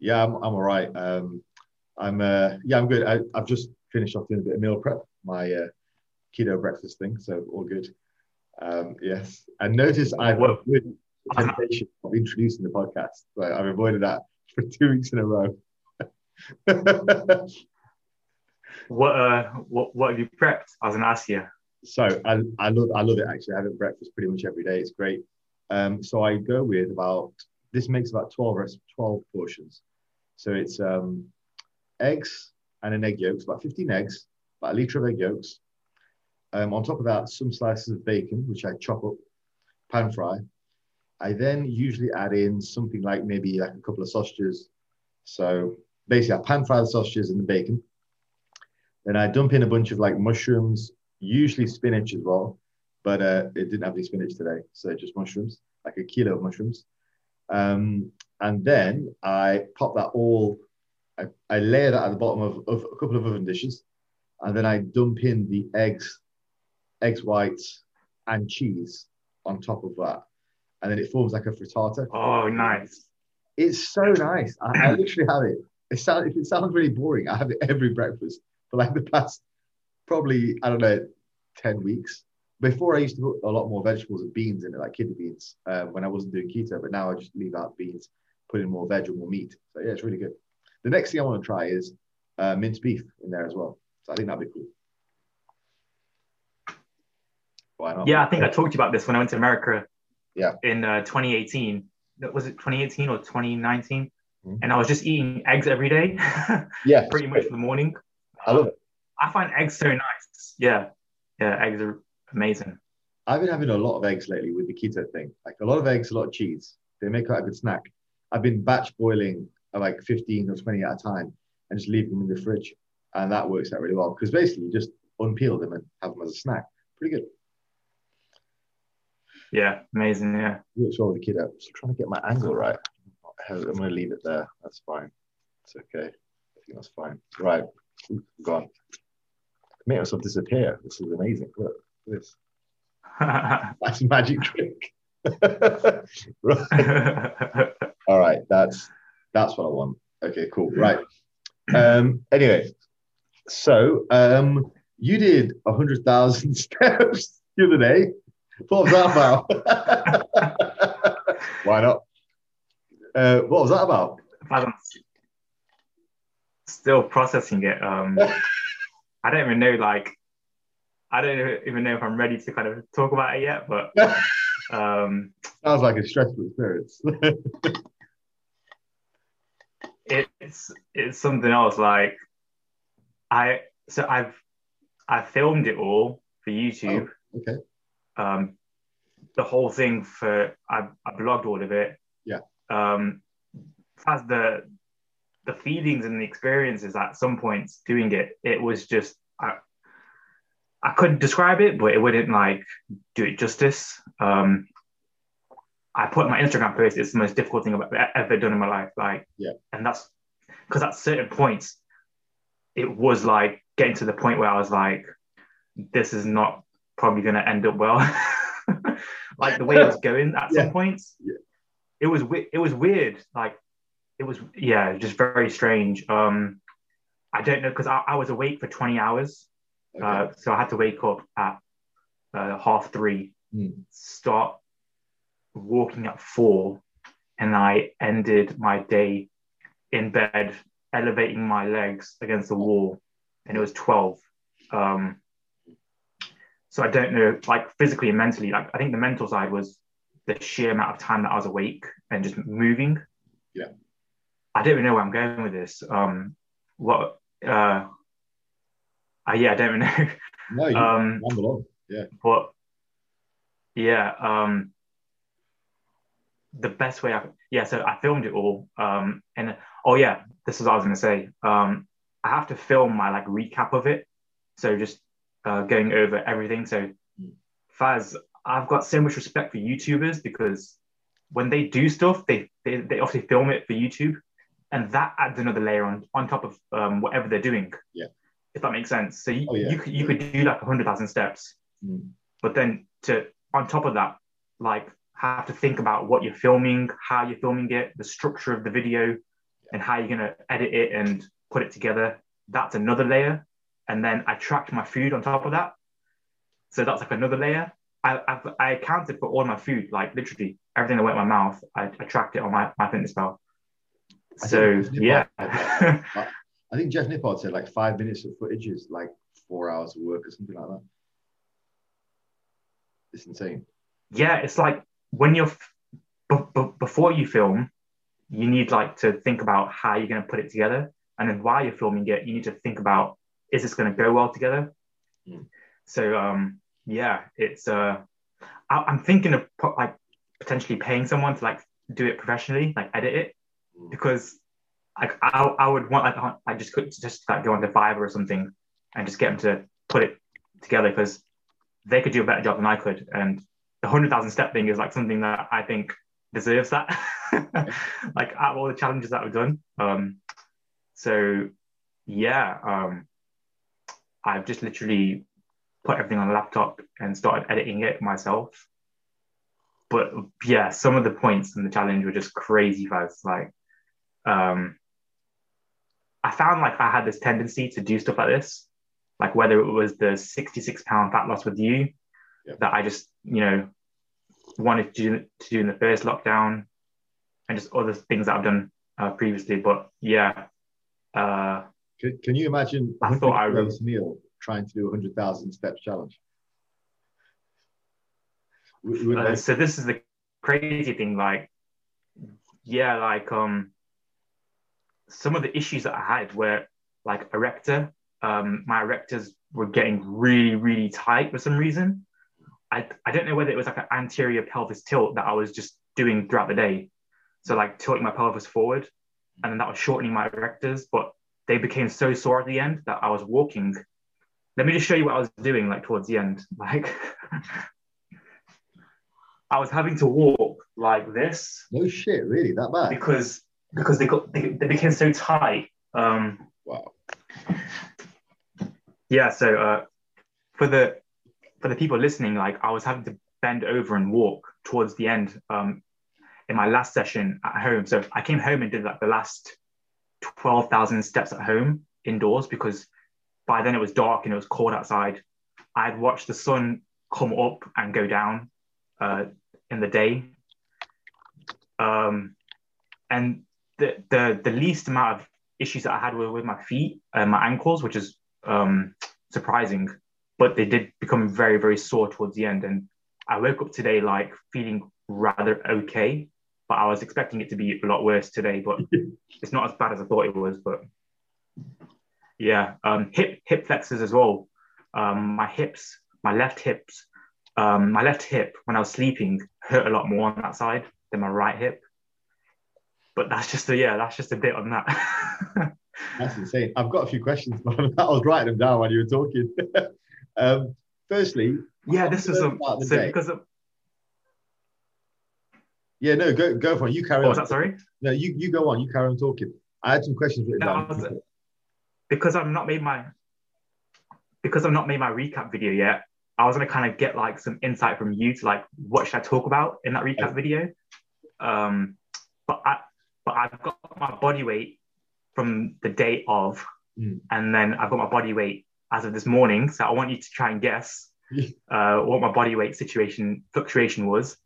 Yeah, I'm, I'm all right. Um, I'm uh, yeah, I'm good. I, I've just finished off doing a bit of meal prep, my uh, keto breakfast thing, so all good. Um, yes, and notice I've What- avoided the temptation of introducing the podcast. So I've avoided that for two weeks in a row. What uh what what have you prepped? I was gonna ask you. so I, I love I love it actually. I have it breakfast pretty much every day. It's great. Um, so I go with about this makes about 12 12 portions. So it's um, eggs and an egg yolks, about 15 eggs, about a liter of egg yolks. Um, on top of that, some slices of bacon, which I chop up, pan fry. I then usually add in something like maybe like a couple of sausages. So basically, I pan fry the sausages and the bacon. Then I dump in a bunch of like mushrooms, usually spinach as well, but uh, it didn't have any spinach today, so just mushrooms, like a kilo of mushrooms. Um, and then I pop that all, I, I layer that at the bottom of, of a couple of oven dishes, and then I dump in the eggs, eggs whites, and cheese on top of that, and then it forms like a frittata. Oh, nice. It's so nice. I, I literally have it. It sounds if it sounds really boring, I have it every breakfast for like the past probably I don't know ten weeks. Before I used to put a lot more vegetables and beans in it, like kidney beans, uh, when I wasn't doing keto. But now I just leave out beans, put in more veg or more meat. So yeah, it's really good. The next thing I want to try is uh, minced beef in there as well. So I think that'd be cool. Why not? Yeah, I think I talked to you about this when I went to America. Yeah. In uh, 2018. Was it 2018 or 2019? Mhm. And I was just eating eggs every day, yeah, pretty much for the morning. I love it. I find eggs so nice. Yeah. Yeah, eggs are amazing. I've been having a lot of eggs lately with the keto thing. Like a lot of eggs, a lot of cheese. They make quite a good snack. I've been batch boiling uh, like 15 or 20 at a time and just leave them in the fridge. And that works out really well because basically you just unpeel them and have them as a snack. Pretty good. Yeah, amazing. Yeah. Works well with the keto. Just trying to get my angle right. I'm going to leave it there. That's fine. It's okay. I think that's fine. Right. Gone. Make myself disappear. This is amazing. Look, this. That's a magic trick. right. All right, that's that's what I want. Okay, cool. Right. Um. Anyway, so um, you did a hundred thousand steps the other day. What was that about? Why not? Uh, what was that about? I'm still processing it. Um, I don't even know, like, I don't even know if I'm ready to kind of talk about it yet, but um, Sounds like a stressful experience. it's it's something else. Like, I so I've I filmed it all for YouTube. okay. um, the whole thing for I, I blogged all of it. Yeah. Um, as the the feelings and the experiences at some points doing it, it was just I I couldn't describe it, but it wouldn't like do it justice. Um, I put my Instagram post, it's the most difficult thing I've ever done in my life. Like, Yeah. and that's because at certain points, it was like getting to the point where I was like, this is not probably going to end up well. like the way it was going at Yeah. some points, Yeah. it was it was weird. Like it was yeah, just very strange. Um, I don't know because I, I was awake for 20 hours, Okay. uh, so I had to wake up at uh, half three, Hmm. start walking at four, and I ended my day in bed, elevating my legs against the wall, and it was 12. Um, so I don't know, like physically and mentally, like I think the mental side was the sheer amount of time that I was awake and just moving. Yeah. I don't even know where I'm going with this. Um, what? Uh, uh, yeah, I don't know. No, you um, ramble on. Yeah. But yeah, um, the best way I yeah, so I filmed it all. Um, and oh yeah, this is what I was gonna say. Um, I have to film my like recap of it. So just uh, going over everything. So Faz, I've got so much respect for YouTubers because when they do stuff, they they, they obviously film it for YouTube, and that adds another layer on on top of um, whatever they're doing. Yeah. If that makes sense. So you, Oh, yeah. you could you could do like hundred thousand steps, Mm. but then to on top of that, like have to think about what you're filming, how you're filming it, the structure of the video, and how you're gonna edit it and put it together. That's another layer. And then I tracked my food on top of that. So that's like another layer. I, I've, I accounted for all my food, like literally everything that went in my mouth. I, I tracked it on my, MyFitnessPal. So yeah. I think Jeff Nippard said like five minutes of footage is like four hours of work or something like that. It's insane. Yeah, it's like when you're b- b- before you film, you need like to think about how you're going to put it together, and then while you're filming it, you need to think about is this going to go well together. Mm. So um, yeah, it's uh, I- am thinking of like potentially paying someone to like do it professionally, like edit it, mm. because like I, I would want like I just could just like go onto Fiverr or something and just get them to put it together because they could do a better job than I could. And the hundred thousand step thing is like something that I think deserves that. like out all the challenges that we've done. Um, so yeah, um, I've just literally put everything on a laptop and started editing it myself. But yeah, some of the points in the challenge were just crazy fast. Like, um, I found like I had this tendency to do stuff like this, like whether it was the 66 pound fat loss with you yeah. that I just, you know, wanted to do, to do in the first lockdown and just other things that I've done uh, previously. But yeah. Uh, can, can you imagine I thought I was Neil trying to do a 100,000 steps challenge? Uh, so this is the crazy thing. Like, yeah, like um, some of the issues that I had were like erector. Um, my erectors were getting really, really tight for some reason. I, I don't know whether it was like an anterior pelvis tilt that I was just doing throughout the day. So like tilting my pelvis forward, and then that was shortening my erectors. But they became so sore at the end that I was walking. Let me just show you what I was doing like towards the end. Like I was having to walk like this. No shit, really that bad? Because because they got they, they became so tight. Um, wow. Yeah. So uh, for the for the people listening, like I was having to bend over and walk towards the end um, in my last session at home. So I came home and did like the last twelve thousand steps at home indoors because by then it was dark and it was cold outside. I'd watched the sun come up and go down uh, in the day. Um, and the, the the least amount of issues that I had were with my feet and my ankles, which is um, surprising. But they did become very very sore towards the end, and I woke up today like feeling rather okay. But I was expecting it to be a lot worse today, but it's not as bad as I thought it was. But yeah, um, hip hip flexors as well. Um, my hips, my left hips, um, my left hip when I was sleeping hurt a lot more on that side than my right hip but that's just a yeah, that's just a bit on that. that's insane. I've got a few questions, but I was writing them down while you were talking. um, firstly, yeah, this was a so day? because of. Yeah, no, go go for it. You carry oh, on. Was that sorry? No, you you go on. You carry on talking. I had some questions written no, down. Was, because I've not made my because I've not made my recap video yet. I was gonna kind of get like some insight from you to like what should I talk about in that recap video. Um, but I but I've got my body weight from the day of, mm. and then I've got my body weight as of this morning. So I want you to try and guess uh, what my body weight situation fluctuation was.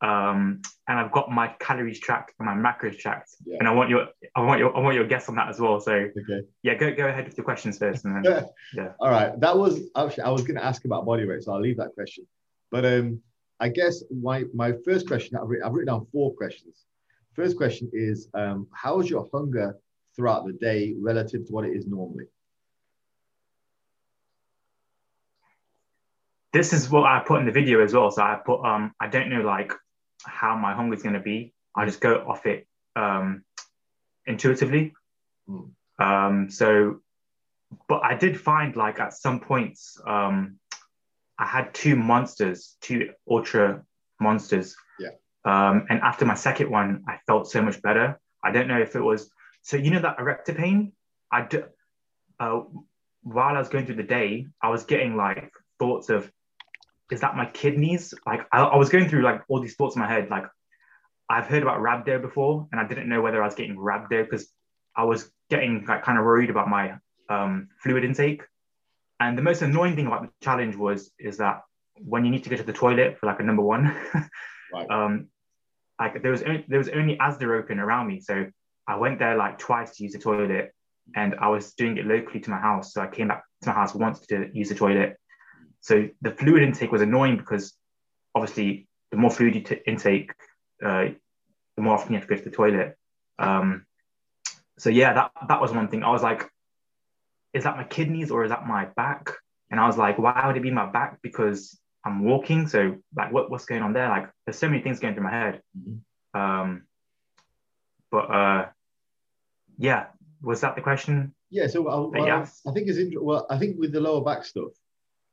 Um, and I've got my calories tracked and my macros tracked, yeah. and I want your, I want your, I want your guess on that as well. So, okay. yeah, go go ahead with your questions first, and then yeah. All right, that was actually I was going to ask about body weight, so I'll leave that question. But um, I guess my my first question I've written, I've written down four questions. First question is um, How is your hunger throughout the day relative to what it is normally? This is what I put in the video as well. So I put, um, I don't know like how my hunger is going to be. I just go off it um, intuitively. Mm. Um, so, but I did find like at some points, um, I had two monsters, two ultra monsters um, and after my second one, I felt so much better. I don't know if it was so you know that erector pain. I do, uh, while I was going through the day, I was getting like thoughts of, is that my kidneys? Like I, I was going through like all these thoughts in my head. Like I've heard about rhabdo before, and I didn't know whether I was getting rhabdo because I was getting like kind of worried about my um, fluid intake. And the most annoying thing about the challenge was is that when you need to go to the toilet for like a number one, right. um, like there was only, there was only Asda open around me, so I went there like twice to use the toilet, and I was doing it locally to my house. So I came back to my house once to use the toilet. So the fluid intake was annoying because obviously the more fluid you t- intake, uh, the more often you have to go to the toilet. Um, so yeah, that that was one thing. I was like, is that my kidneys or is that my back? And I was like, why would it be my back? Because I'm walking. So like, what, what's going on there? Like, there's so many things going through my head. Mm-hmm. Um, but uh, yeah, was that the question? Yeah. So well, well, I think it's interesting. Well, I think with the lower back stuff,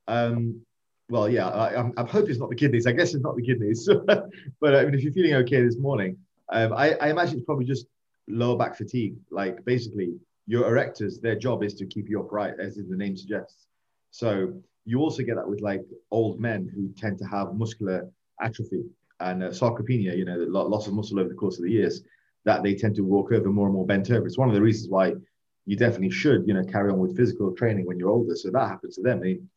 um, well, yeah, I, am I'm, I'm hoping it's not the kidneys. I guess it's not the kidneys. but I mean, if you're feeling okay this morning, um, I, I imagine it's probably just lower back fatigue. Like basically, your erectors, their job is to keep you upright, as the name suggests. So you also get that with like old men who tend to have muscular atrophy and uh, sarcopenia, you know, loss of muscle over the course of the years, that they tend to walk over more and more bent over. It's one of the reasons why you definitely should, you know, carry on with physical training when you're older. So that happens to them. I mean,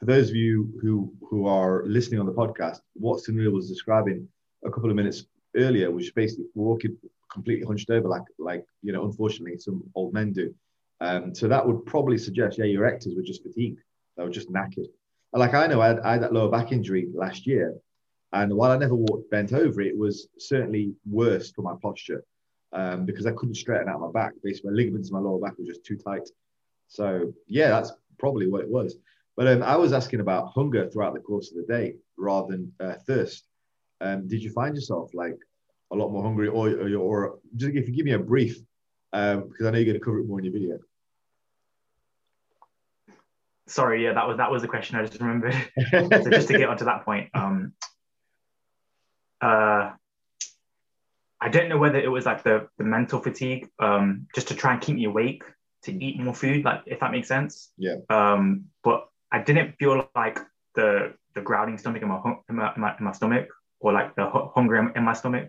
for those of you who who are listening on the podcast, what Sunil was describing a couple of minutes earlier, which basically walking completely hunched over, like like you know, unfortunately, some old men do. Um, so that would probably suggest, yeah, your erectors were just fatigued. They were just knackered. Like I know I had, I had that lower back injury last year. And while I never walked bent over, it was certainly worse for my posture um, because I couldn't straighten out my back. Basically, my ligaments in my lower back were just too tight. So, yeah, that's probably what it was. But um, I was asking about hunger throughout the course of the day rather than uh, thirst. Um, did you find yourself like a lot more hungry, or, or, or just if you give me a brief, um, because I know you're going to cover it more in your video sorry, yeah, that was that was the question I just remembered. so just to get onto that point, um, uh, I don't know whether it was like the the mental fatigue, um, just to try and keep me awake to eat more food, like if that makes sense. Yeah. Um, but I didn't feel like the the growling stomach in my in my, in my, in my stomach or like the hunger in, in my stomach.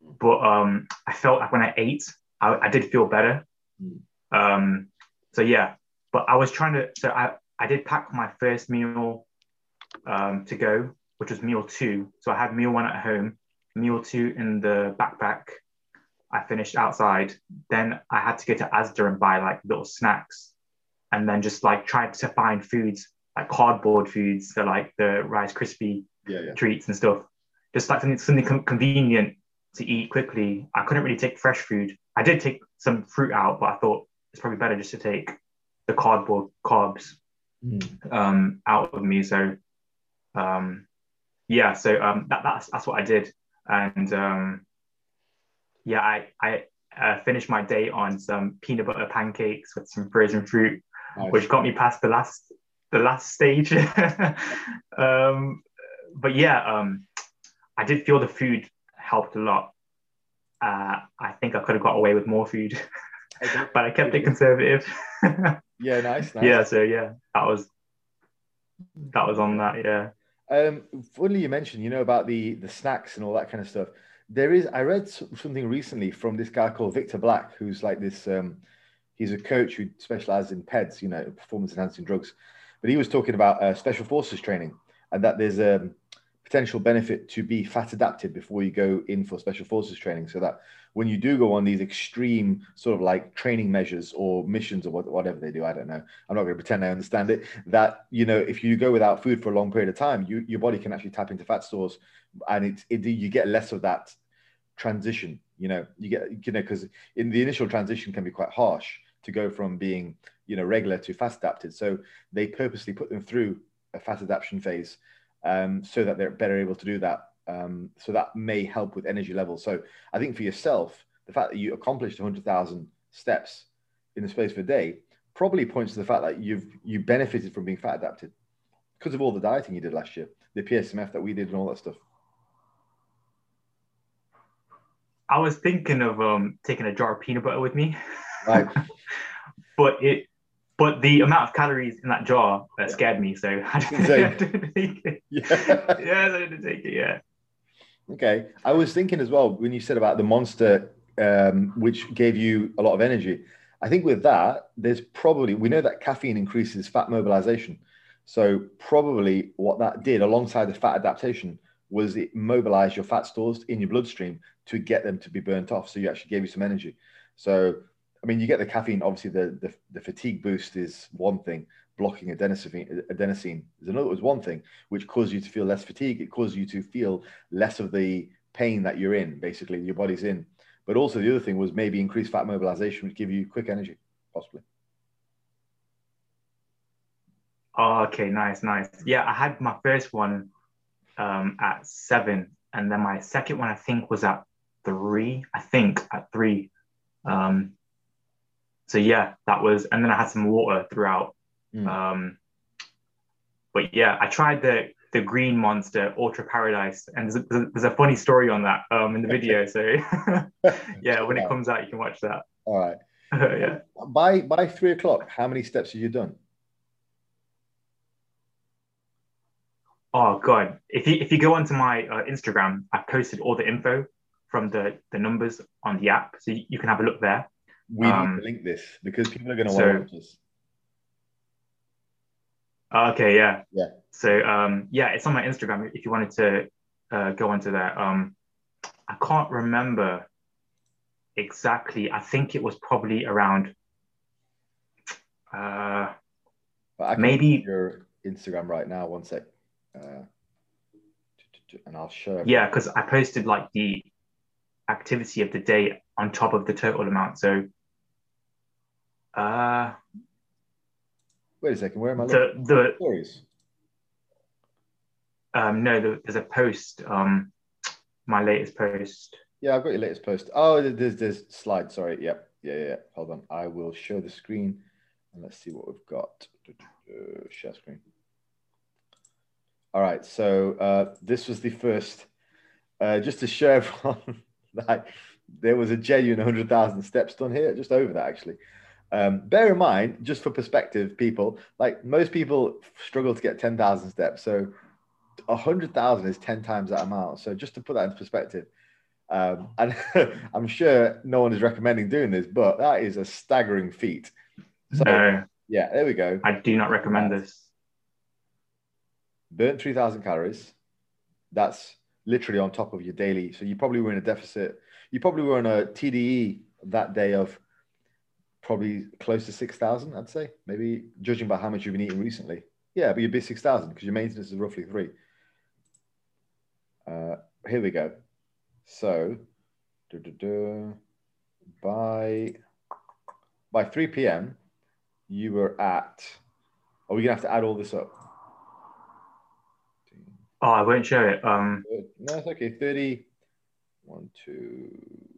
But um, I felt like when I ate, I, I did feel better. Mm. Um, so yeah, but I was trying to. So I I did pack my first meal um, to go, which was meal two. So I had meal one at home, meal two in the backpack. I finished outside. Then I had to go to Asda and buy like little snacks, and then just like try to find foods like cardboard foods, so like the Rice Krispie yeah, yeah. treats and stuff. Just like something, something convenient to eat quickly. I couldn't really take fresh food. I did take some fruit out, but I thought it's probably better just to take the cardboard carbs mm. um, out of me. So um, yeah, so um, that, that's that's what I did, and um, yeah, I I uh, finished my day on some peanut butter pancakes with some frozen fruit, nice. which got me past the last the last stage. um, but yeah, um, I did feel the food helped a lot. Uh, I think I could have got away with more food, but I kept it conservative. yeah, nice, nice. Yeah, so yeah, that was that was on that. Yeah. Um, funny you mentioned, you know, about the the snacks and all that kind of stuff. There is, I read something recently from this guy called Victor Black, who's like this. Um, he's a coach who specializes in PEDs, you know, performance enhancing drugs. But he was talking about uh, special forces training and that there's a potential benefit to be fat adapted before you go in for special forces training, so that when you do go on these extreme sort of like training measures or missions or whatever they do, I don't know. I'm not going to pretend I understand it. That you know, if you go without food for a long period of time, you, your body can actually tap into fat stores, and it's it, you get less of that transition. You know, you get you know because in the initial transition can be quite harsh to go from being you know regular to fat adapted. So they purposely put them through a fat adaptation phase um, so that they're better able to do that um, so that may help with energy levels. So I think for yourself, the fact that you accomplished 100,000 steps in the space of a day probably points to the fact that you've you benefited from being fat adapted because of all the dieting you did last year, the PSMF that we did, and all that stuff. I was thinking of um, taking a jar of peanut butter with me, right? but it, but the amount of calories in that jar uh, scared me, so I didn't, take it. Yeah, yeah, I didn't take it. Yeah. Okay. I was thinking as well when you said about the monster um, which gave you a lot of energy. I think with that, there's probably we know that caffeine increases fat mobilization. So probably what that did alongside the fat adaptation was it mobilized your fat stores in your bloodstream to get them to be burnt off. So you actually gave you some energy. So I mean, you get the caffeine. Obviously, the the, the fatigue boost is one thing. Blocking adenosine, adenosine is another. Was one thing which causes you to feel less fatigue. It causes you to feel less of the pain that you're in. Basically, your body's in. But also the other thing was maybe increased fat mobilization, which give you quick energy, possibly. Oh, okay, nice, nice. Yeah, I had my first one um, at seven, and then my second one I think was at three. I think at three. Um, so yeah, that was, and then I had some water throughout. Mm. Um, but yeah, I tried the the green monster ultra paradise and there's a, there's a funny story on that um in the video so yeah when it comes out you can watch that. All right. Yeah. By by three o'clock how many steps have you done? Oh god. If you if you go onto my uh, instagram I've posted all the info from the the numbers on the app so you, you can have a look there. We um, need to link this because people are going to so, want to watch this Okay, yeah. Yeah. So um, yeah, it's on my Instagram if you wanted to uh, go onto that. Um, I can't remember exactly. I think it was probably around uh, maybe your Instagram right now. One sec. Uh, and I'll show. Yeah, because I posted like the activity of the day on top of the total amount. So uh Wait a second, where am I looking? The, the stories. Um, no, the, there's a post. Um, my latest post. Yeah, I've got your latest post. Oh, there's there's slide. Sorry. Yep. Yeah, yeah, yeah. Hold on. I will show the screen, and let's see what we've got. Share screen. All right. So uh, this was the first. Uh, just to show everyone that there was a genuine 100,000 steps done here, just over that actually. Um, bear in mind, just for perspective, people, like most people struggle to get 10,000 steps. So 100,000 is 10 times that amount. So just to put that into perspective, um, and I'm sure no one is recommending doing this, but that is a staggering feat. So, no. yeah, there we go. I do not recommend this. Burnt 3,000 calories. That's literally on top of your daily. So you probably were in a deficit. You probably were in a TDEE that day of probably close to 6,000, I'd say. Maybe judging by how much you've been eating recently. Yeah, but you'd be 6,000 because your maintenance is roughly three. Uh, here we go. So, by by 3 p.m., you were at. Are we gonna have to add all this up? Oh, I won't show it. Um, no, it's okay. 30, 1, 2,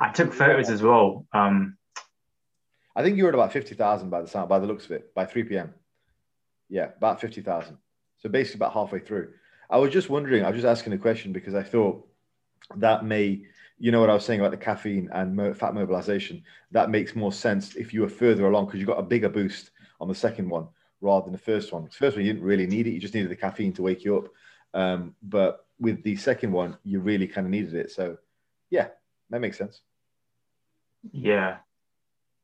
I took photos as well. Um, I think you were at about fifty thousand by the sound, by the looks of it, by three p.m. Yeah, about fifty thousand. So basically, about halfway through. I was just wondering. I was just asking a question because I thought that may, you know, what I was saying about the caffeine and fat mobilization. That makes more sense if you were further along because you got a bigger boost on the second one rather than the first one. The first one you didn't really need it; you just needed the caffeine to wake you up. Um, but with the second one, you really kind of needed it. So, yeah, that makes sense. Yeah.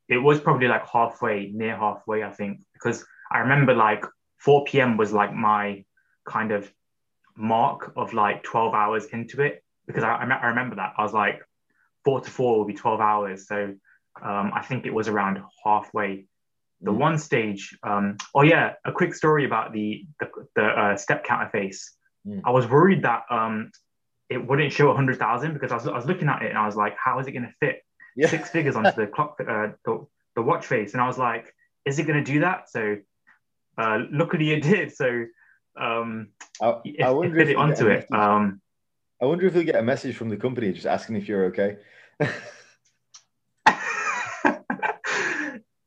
It was probably like halfway, near halfway, I think, because I remember like 4 p.m. was like my kind of mark of like 12 hours into it because I, I remember that I was like four to four will be 12 hours. So um, I think it was around halfway. The mm. one stage, um, oh yeah, a quick story about the the, the uh, step counter face. Mm. I was worried that um, it wouldn't show 100,000 because I was, I was looking at it and I was like, how is it going to fit yeah. six figures onto the clock, uh, the, the watch face, and I was like, is it going to do that? So uh, luckily it did. So um, I, it, I wonder it if it onto it. Um, I wonder if you'll get a message from the company just asking if you're okay.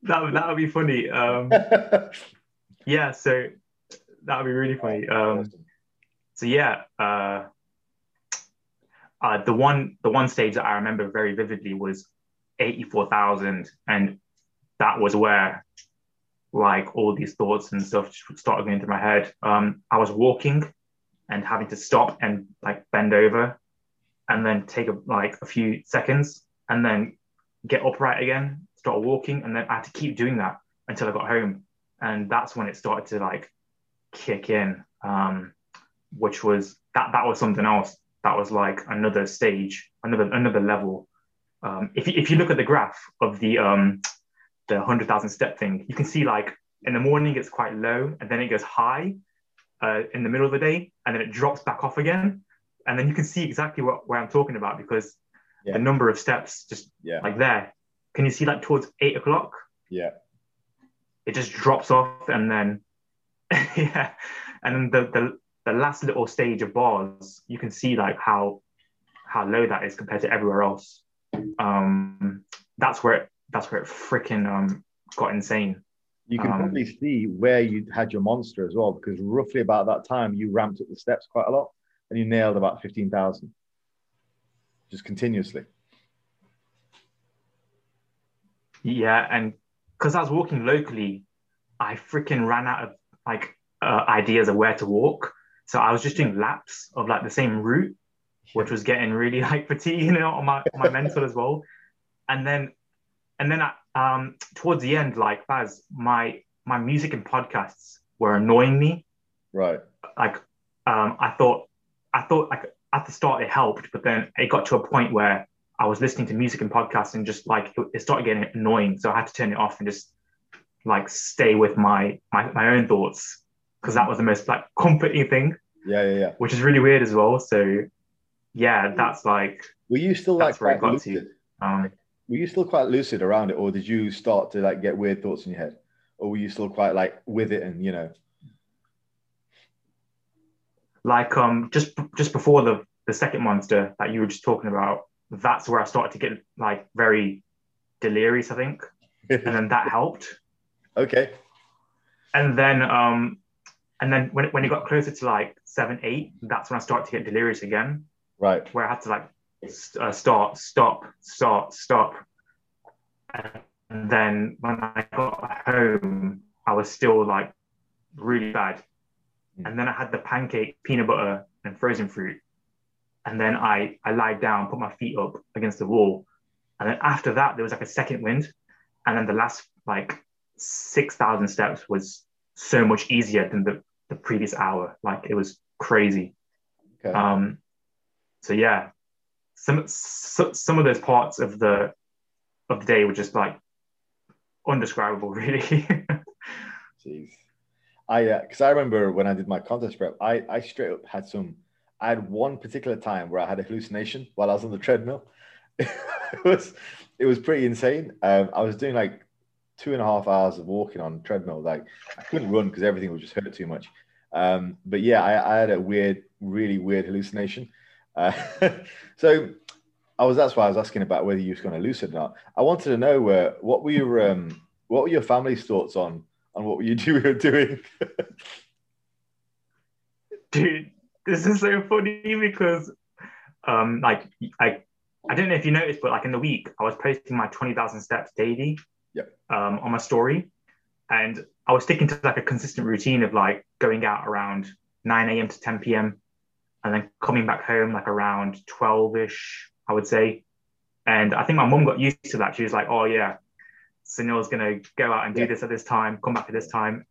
that that would be funny. Um, yeah, so that would be really funny. Um, so yeah, uh, uh, the one the one stage that I remember very vividly was 84,000. And that was where like all these thoughts and stuff started going through my head. Um, I was walking and having to stop and like bend over and then take a, like a few seconds and then get upright again, start walking, and then I had to keep doing that until I got home, and that's when it started to like kick in, um, which was that that was something else. That was like another stage, another another level. Um, if you, if you look at the graph of the um, the hundred thousand step thing, you can see like in the morning it's quite low, and then it goes high uh, in the middle of the day, and then it drops back off again, and then you can see exactly what where I'm talking about because Yeah. the number of steps just Yeah. like there. Can you see like towards eight o'clock? Yeah. It just drops off, and then yeah, and then the the the last little stage of bars, you can see like how how low that is compared to everywhere else. Um, that's where it, that's where it freaking um got insane. You can Um, probably see where you had your monster as well, because roughly about that time you ramped up the steps quite a lot, and you nailed about fifteen thousand, just continuously. Yeah, and because I was walking locally, I freaking ran out of like uh, ideas of where to walk. So I was just doing laps of like the same route, which was getting really like fatiguing you know, on my on my mental as well. And then, and then I, um, towards the end, like as my my music and podcasts were annoying me. Right. Like um, I thought, I thought like at the start it helped, but then it got to a point where I was listening to music and podcasts and just like it, it started getting annoying. So I had to turn it off and just like stay with my my, my own thoughts because that was the most like comforting thing, Yeah, yeah, yeah. which is really weird as well. So yeah, that's like Were you still like That's where I quite got to. lucid? um Were you still quite lucid around it, or did you start to like get weird thoughts in your head, or were you still quite like with it and you know? like um just just before the the second monster that you were just talking about, that's where I started to get like very delirious, I think, and then that helped. okay. and then um and then when, when it got closer to like seven eight that's when i started to get delirious again. Right. where i had to like st- uh, start stop start stop. And then when i got home i was still like really bad. And then i had the pancake peanut butter and frozen fruit. And then i i lied down put my feet up against the wall. And then after that there was like a second wind. And then the last like 6000 steps was so much easier than the, the previous hour like it was crazy Okay. um so yeah some so, some of those parts of the of the day were just like undescribable really Jeez. I because I remember when I did my contest prep, I I straight up had some. I had one particular time where I had a hallucination while I was on the treadmill. it was it was pretty insane. Um, I was doing like two and a half hours of walking on treadmill. Like I couldn't run because everything would just hurt too much. Um, but yeah, I, I had a weird, really weird hallucination. Uh, so I was that's why I was asking about whether you was going to lucid or not. I wanted to know uh, what were your um, what were your family's thoughts on on what were you were doing? dude this is so funny because um like i i don't know if you noticed but like in the week i was posting my 20000 steps daily Yep. um on my story and i was sticking to like a consistent routine of like going out around 9 a.m to 10 p.m and then coming back home like around 12ish i would say and i think my mum got used to that she was like oh yeah Sunil's gonna go out and do Yeah. this at this time come back at this time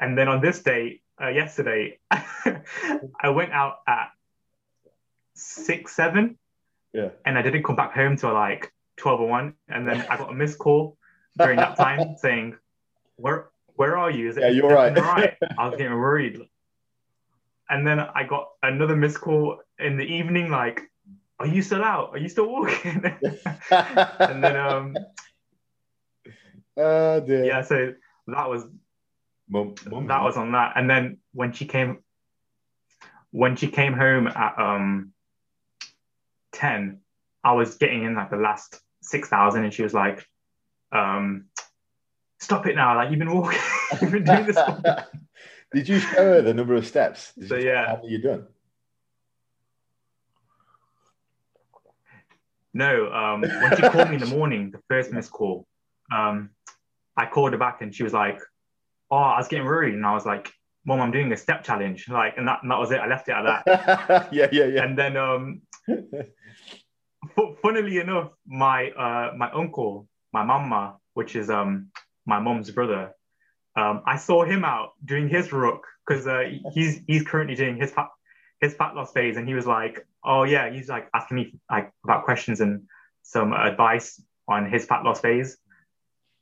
and then on this day uh, yesterday i went out at six seven Yeah. and i didn't come back home till like 12 or 1 and then i got a missed call during that time saying where where are you is Yeah, you're right. all right i was getting worried and then i got another missed call in the evening like are you still out are you still walking and then um oh dear. yeah so that was Mum, mum, that was on that. And then when she came, when she came home at um ten, I was getting in like the last six thousand, and she was like, um, "Stop it now! Like you've been walking, you've been doing this." Did you show her the number of steps? Did So, you yeah. how you done? No, um, when she called me in the morning, the first missed call, um, I called her back, and she was like, "Oh, I was getting worried," and I was like, "Mom, I'm doing a step challenge," like, and that, and that was it. I left it at that. yeah, yeah, yeah. and then um funnily enough, my uh, my uncle, my mama, which is um my mom's brother, um, I saw him out doing his ruck because uh, he's he's currently doing his fat, his fat loss phase, and he was like, oh yeah, he's like asking me like about questions and some advice on his fat loss phase.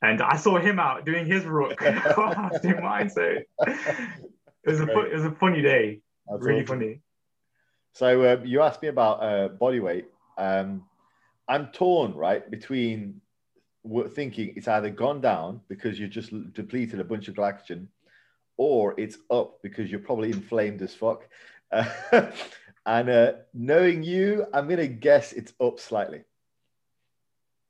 And I saw him out doing his ruck while I was doing mine. So it was a it was a funny day. That's really awesome. funny. So uh, you asked me about uh, body weight. Um, I'm torn, right, between thinking it's either gone down because you just depleted a bunch of glycogen, or it's up because you're probably inflamed as fuck. Uh, and uh, knowing you, I'm gonna guess it's up slightly.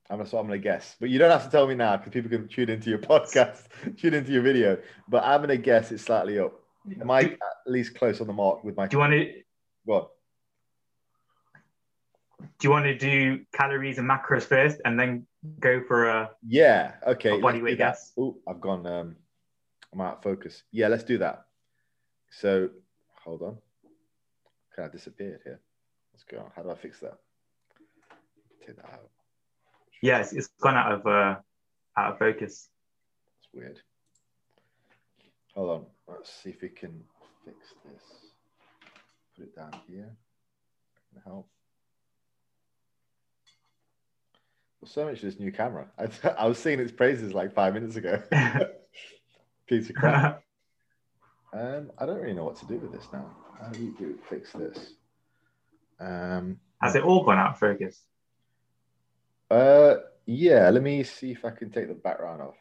That's what I'm gonna guess. But you don't have to tell me now because people can tune into your podcast, tune into your video. But I'm gonna guess it's slightly up. Might at least close on the mark with my. Do you want to? What? Do you want to do calories and macros first, and then go for a? Yeah. Okay. A body weight guess. Oh, I've gone. Um, I'm out of focus. Yeah, let's do that. So, hold on. Kind of disappeared here. Going on? How do I fix that? Take that out. Yes, it's gone out of uh, out of focus. It's weird. Hold on. Let's see if we can fix this. Put it down here. Can help. Well, so much for this new camera. I, I was seeing its praises like five minutes ago. Piece of crap. um, I don't really know what to do with this now. How do you do fix this? Um, Has it all gone out of focus? Uh, yeah. Let me see if I can take the background off.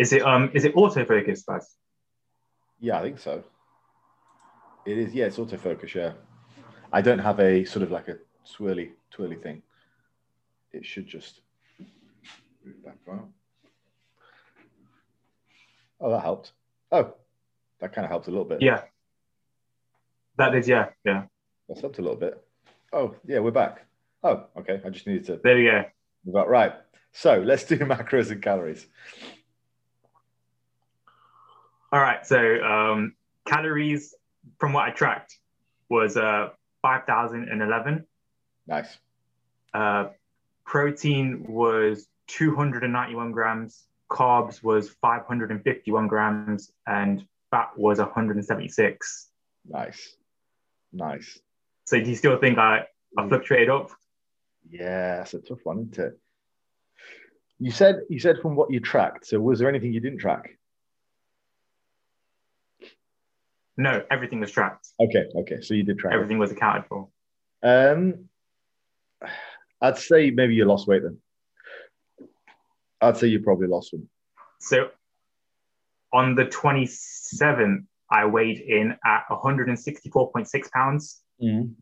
Is it um is it autofocus, Baz? Yeah, I think so. It is. Yeah, it's autofocus. Yeah, I don't have a sort of like a swirly twirly thing. It should just move back around. Oh, that helped. Oh, that kind of helped a little bit. Yeah. That did. yeah, yeah. That's helped a little bit. Oh, yeah, we're back. Oh, okay. I just needed to. There we go. Right. So let's do macros and calories. All right. So um, calories from what I tracked was uh, 5,011. Nice. Uh, protein was 291 grams carbs was 551 grams and fat was 176. Nice. Nice. So do you still think I, I fluctuated up? Yeah, that's a tough one, isn't it? You said you said from what you tracked. So was there anything you didn't track? No, everything was tracked. Okay, okay. So you did track. Everything it. was accounted for. Um I'd say maybe you lost weight then. I'd say you probably lost one. So on the 27th, I weighed in at 164.6 pounds. Mm.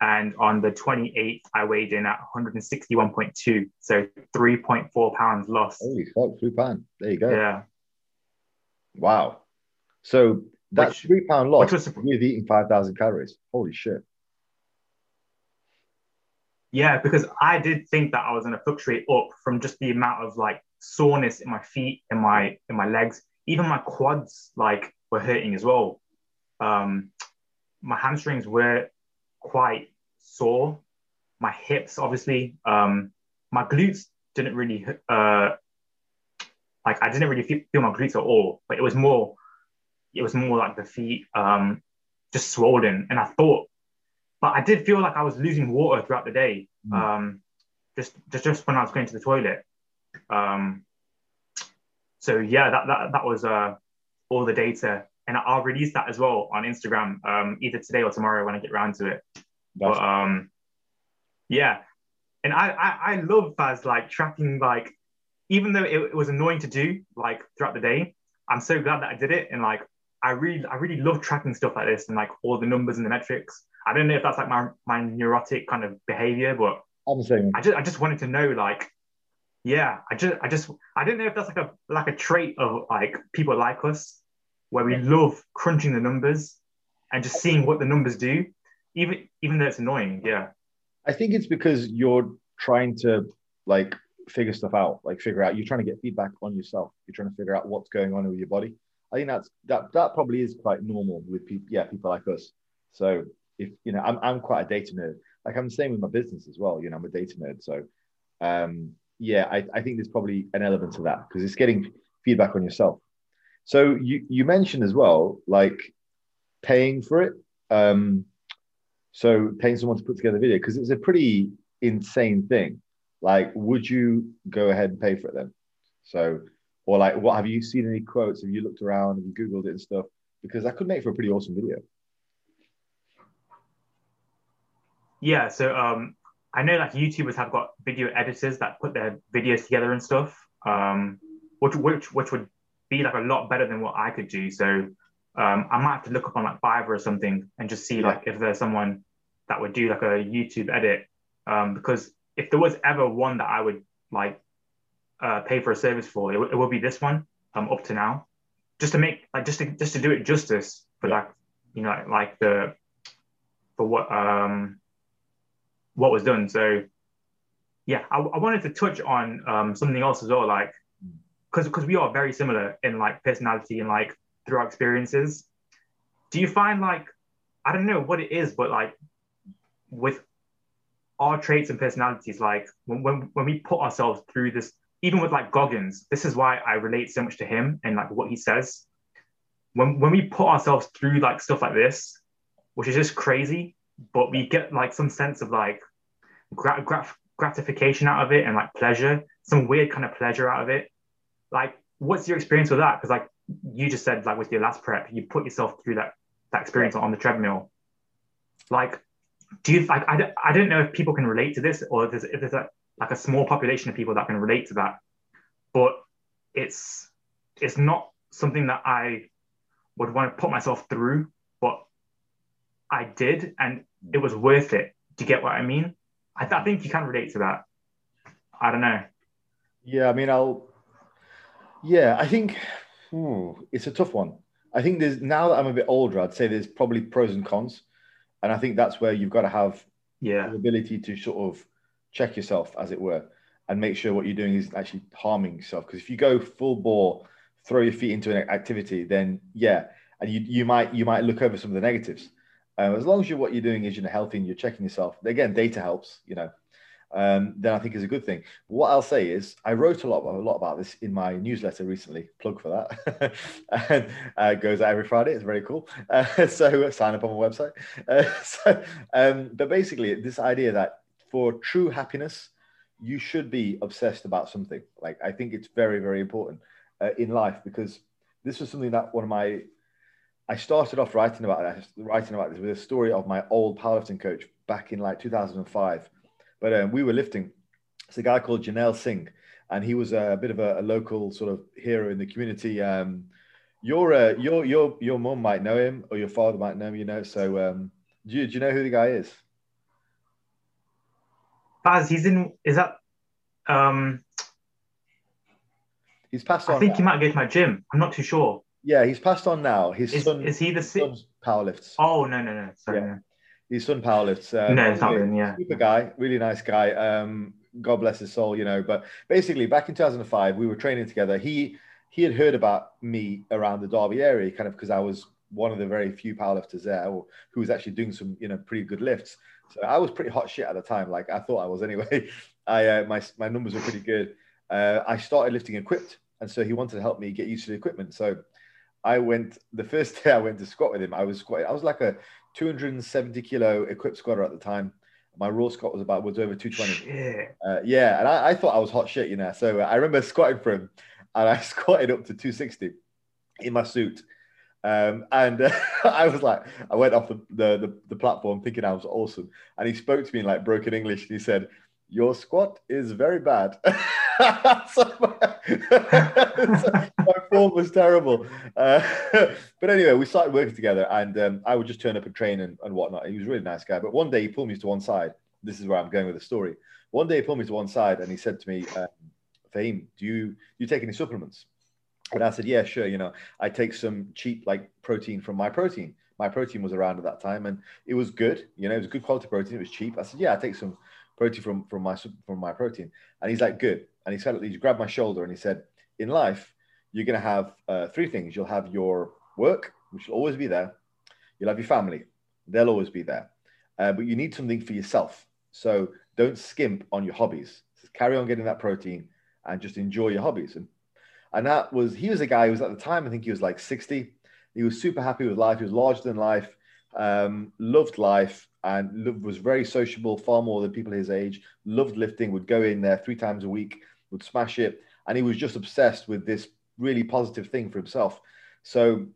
And on the 28th, I weighed in at 161.2. So 3.4 pounds lost. Holy fuck, three pounds. There you go. Yeah. Wow. So that's which, three pound loss was, with eating 5,000 calories. Holy shit. Yeah, because I did think that I was going to fluctuate up from just the amount of like soreness in my feet in my in my legs. Even my quads like were hurting as well. Um, my hamstrings were quite sore. My hips, obviously, um, my glutes didn't really uh, like I didn't really feel my glutes at all. But it was more, it was more like the feet um, just swollen. And I thought but I did feel like I was losing water throughout the day. Mm. Um, just, just just when I was going to the toilet. Um, so yeah, that that that was uh, all the data, and I'll release that as well on Instagram um, either today or tomorrow when I get around to it. That's but um, yeah, and I, I I love as like tracking like even though it, it was annoying to do like throughout the day, I'm so glad that I did it, and like I really I really love tracking stuff like this and like all the numbers and the metrics. I don't know if that's like my my neurotic kind of behavior, but I'm saying I just I just wanted to know like yeah, I just I just I don't know if that's like a like a trait of like people like us where we love crunching the numbers and just seeing what the numbers do, even even though it's annoying. Yeah. I think it's because you're trying to like figure stuff out, like figure out, you're trying to get feedback on yourself. You're trying to figure out what's going on with your body. I think that's that that probably is quite normal with people, yeah, people like us. So if you know, I'm I'm quite a data nerd. Like I'm the same with my business as well. You know, I'm a data nerd. So um, yeah, I, I think there's probably an element to that because it's getting feedback on yourself. So you you mentioned as well, like paying for it. Um, so paying someone to put together a video because it's a pretty insane thing. Like, would you go ahead and pay for it then? So, or like, what have you seen any quotes? Have you looked around? You googled it and stuff? Because that could make for a pretty awesome video. Yeah. So um, I know like YouTubers have got video editors that put their videos together and stuff, um, which which which would be like a lot better than what I could do. So um, I might have to look up on like Fiverr or something and just see yeah. like if there's someone that would do like a YouTube edit. Um, because if there was ever one that I would like uh, pay for a service for, it, it would be this one. Um, up to now, just to make like just to just to do it justice for yeah. like you know like the for what um what was done. So yeah, I, I wanted to touch on um, something else as well, like because because we are very similar in like personality and like through our experiences. Do you find like I don't know what it is, but like with our traits and personalities, like when, when, when we put ourselves through this, even with like Goggins, this is why I relate so much to him and like what he says. When when we put ourselves through like stuff like this, which is just crazy, but we get like some sense of like grat- grat- gratification out of it and like pleasure, some weird kind of pleasure out of it. Like, what's your experience with that? Because like you just said, like with your last prep, you put yourself through that that experience on the treadmill. Like, do you like? I, I don't know if people can relate to this, or if there's, if there's a, like a small population of people that can relate to that, but it's it's not something that I would want to put myself through, but I did, and it was worth it. Do you get what I mean? I, th- I think you can relate to that. I don't know. Yeah, I mean, I'll. Yeah, I think ooh, it's a tough one. I think there's now that I'm a bit older, I'd say there's probably pros and cons, and I think that's where you've got to have yeah the ability to sort of check yourself, as it were, and make sure what you're doing is actually harming yourself. Because if you go full bore, throw your feet into an activity, then yeah, and you you might you might look over some of the negatives. Um, as long as you're what you're doing is you know healthy and you're checking yourself. Again, data helps, you know. Um, then I think is a good thing. What I'll say is, I wrote a lot, a lot about this in my newsletter recently. Plug for that. and uh, goes out every Friday. It's very cool. Uh, so sign up on my website. Uh, so, um, but basically, this idea that for true happiness, you should be obsessed about something. Like I think it's very, very important uh, in life because this was something that one of my I started off writing about this, writing about this with a story of my old powerlifting coach back in like 2005. But um, we were lifting. It's a guy called Jarnail Singh, and he was a bit of a, a local sort of hero in the community. Um, your uh, your your your mom might know him, or your father might know him. You know, so um, do do you know who the guy is? Baz, he's in. Is that? Um, he's passed on. I think he might go to my gym. I'm not too sure. Yeah, he's passed on now. His is, son is he the son's powerlifts. Oh no no no sorry. Yeah. His son powerlifts. Uh, no, it's not. Yeah, super guy, really nice guy. Um, God bless his soul, you know. But basically, back in 2005, we were training together. He he had heard about me around the Derby area, kind of because I was one of the very few powerlifters there who was actually doing some, you know, pretty good lifts. So I was pretty hot shit at the time. Like I thought I was anyway. I uh, my my numbers were pretty good. Uh, I started lifting equipped, and so he wanted to help me get used to the equipment. So I went the first day I went to squat with him. I was squatting. I was like a 270 kilo equipped squatter at the time. My raw squat was about was over 220. Uh, yeah, and I, I, thought I was hot shit, you know. So I remember squatting for him, and I squatted up to 260 in my suit. Um, and uh, I was like, I went off the, the, the, the, platform thinking I was awesome. And he spoke to me in like broken English. And he said, Your squat is very bad. so my, my, form was terrible. Uh, but anyway, we started working together, and um, I would just turn up and train and, and whatnot. He was a really nice guy. But one day he pulled me to one side. This is where I'm going with the story. One day he pulled me to one side and he said to me, um, Fahim, do you do you take any supplements? And I said, yeah, sure. You know, I take some cheap like protein from Myprotein. My protein was around at that time and it was good. You know, it was good quality protein. It was cheap. I said, yeah, I take some protein from from my from Myprotein, and he's like, good. And he said, he grabbed my shoulder and he said, in life, you're gonna have uh, three things. You'll have your work, which will always be there. You'll have your family, they'll always be there. Uh, but you need something for yourself. So don't skimp on your hobbies. Just carry on getting that protein and just enjoy your hobbies. And and that was he was a guy who was at the time I think he was like 60. He was super happy with life. He was larger than life, um, loved life, and loved, was very sociable, far more than people his age. Loved lifting. Would go in there three times a week. Would smash it, and he was just obsessed with this really positive thing for himself. So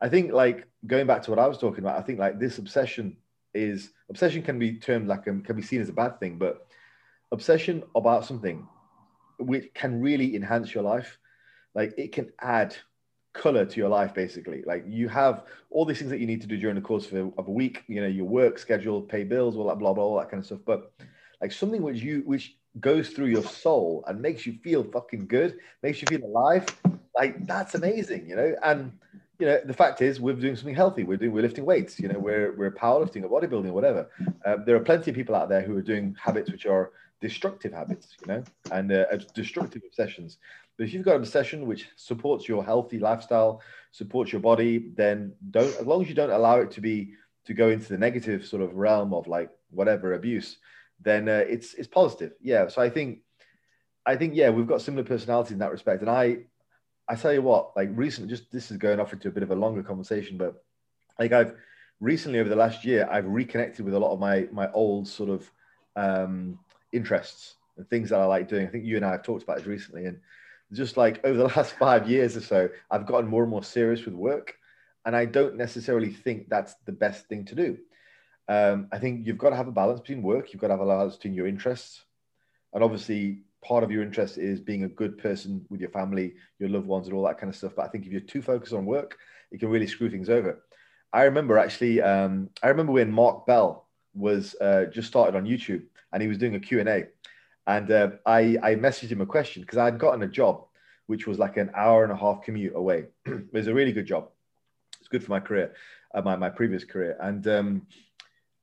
I think like going back to what I was talking about, I think like this obsession is obsession can be termed like um, can be seen as a bad thing, but obsession about something which can really enhance your life like it can add color to your life basically. Like you have all these things that you need to do during the course of a, of a week you know your work schedule pay bills all that blah blah all that kind of stuff. But like something which you which goes through your soul and makes you feel fucking good makes you feel alive like that's amazing you know? And you know the fact is we're doing something healthy. We're doing we're lifting weights you know? We're we're powerlifting or bodybuilding or whatever. Um, there are plenty of people out there who are doing habits which are destructive habits you know and uh, destructive obsessions but if you've got an obsession which supports your healthy lifestyle, supports your body, then don't as long as you don't allow it to be to go into the negative sort of realm of like whatever abuse, then uh, it's it's positive. Yeah. So I think I think yeah, we've got similar personalities in that respect. And I I tell you what, like recently, just this is going off into a bit of a longer conversation, but like I've recently over the last year, I've reconnected with a lot of my my old sort of um, interests and things that I like doing. I think you and I have talked about this recently, and just like over the last five years or so, I've gotten more and more serious with work. And I don't necessarily think that's the best thing to do. Um, I think you've got to have a balance between work, you've got to have a balance between your interests. And obviously, part of your interest is being a good person with your family, your loved ones, and all that kind of stuff. But I think if you're too focused on work, it can really screw things over. I remember actually, um, I remember when Mark Bell was uh, just started on YouTube and he was doing a Q&A and uh, I, I messaged him a question because I'd gotten a job which was like an hour and a half commute away. it was a really good job. It's good for my career, uh, my, my previous career. And um,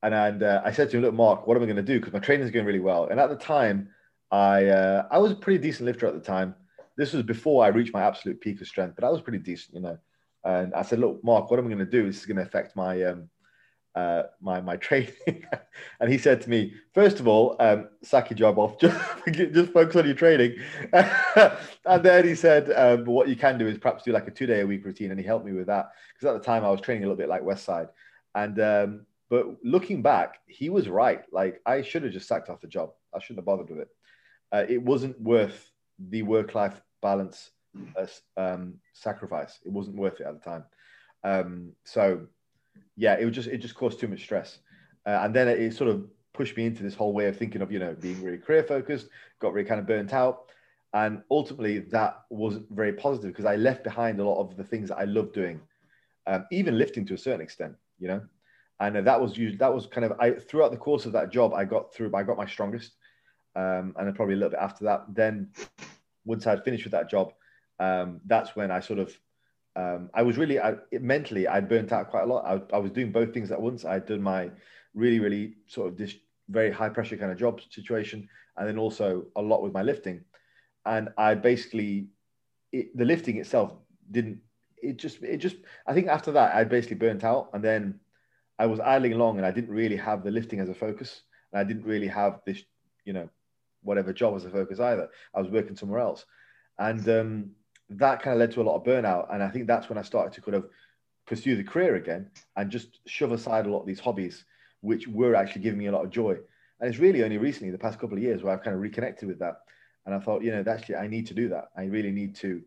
and, and uh, I said to him, look, Mark, what am I going to do? Because my training is going really well. And at the time, I uh, I was a pretty decent lifter at the time. This was before I reached my absolute peak of strength, but I was pretty decent, you know. And I said, look, Mark, what am I going to do? This is going to affect my um, uh, my my training, and he said to me, first of all, um, sack your job off, just, just focus on your training. and then he said, um, what you can do is perhaps do like a two day a week routine, and he helped me with that because at the time I was training a little bit like Westside, and um, but looking back, he was right. Like I should have just sacked off the job. I shouldn't have bothered with it. Uh, it wasn't worth the work life balance uh, um, sacrifice. It wasn't worth it at the time. Um, so yeah, it just it just caused too much stress, uh, and then it, it, sort of pushed me into this whole way of thinking of you know being really career focused, got really kind of burnt out, and ultimately that wasn't very positive because I left behind a lot of the things that I love doing, um, even lifting to a certain extent, you know, and uh, that was used, that was kind of I throughout the course of that job I got through I got my strongest, um, and then probably a little bit after that. Then once I'd finished with that job, um, that's when I sort of um, I was really I, mentally I burnt out quite a lot. I, I, was doing both things at once. I'd done my really really sort of this very high pressure kind of job situation, and then also a lot with my lifting. And I basically it, the lifting itself didn't. It just it just I think after that I basically burnt out, and then I was idling along, and I didn't really have the lifting as a focus, and I didn't really have this you know whatever job as a focus either. I was working somewhere else, and um, that kind of led to a lot of burnout. And I think that's when I started to kind of pursue the career again and just shove aside a lot of these hobbies, which were actually giving me a lot of joy. And it's really only recently, the past couple of years, where I've kind of reconnected with that. And I thought, you know, actually, I need to do that. I really need to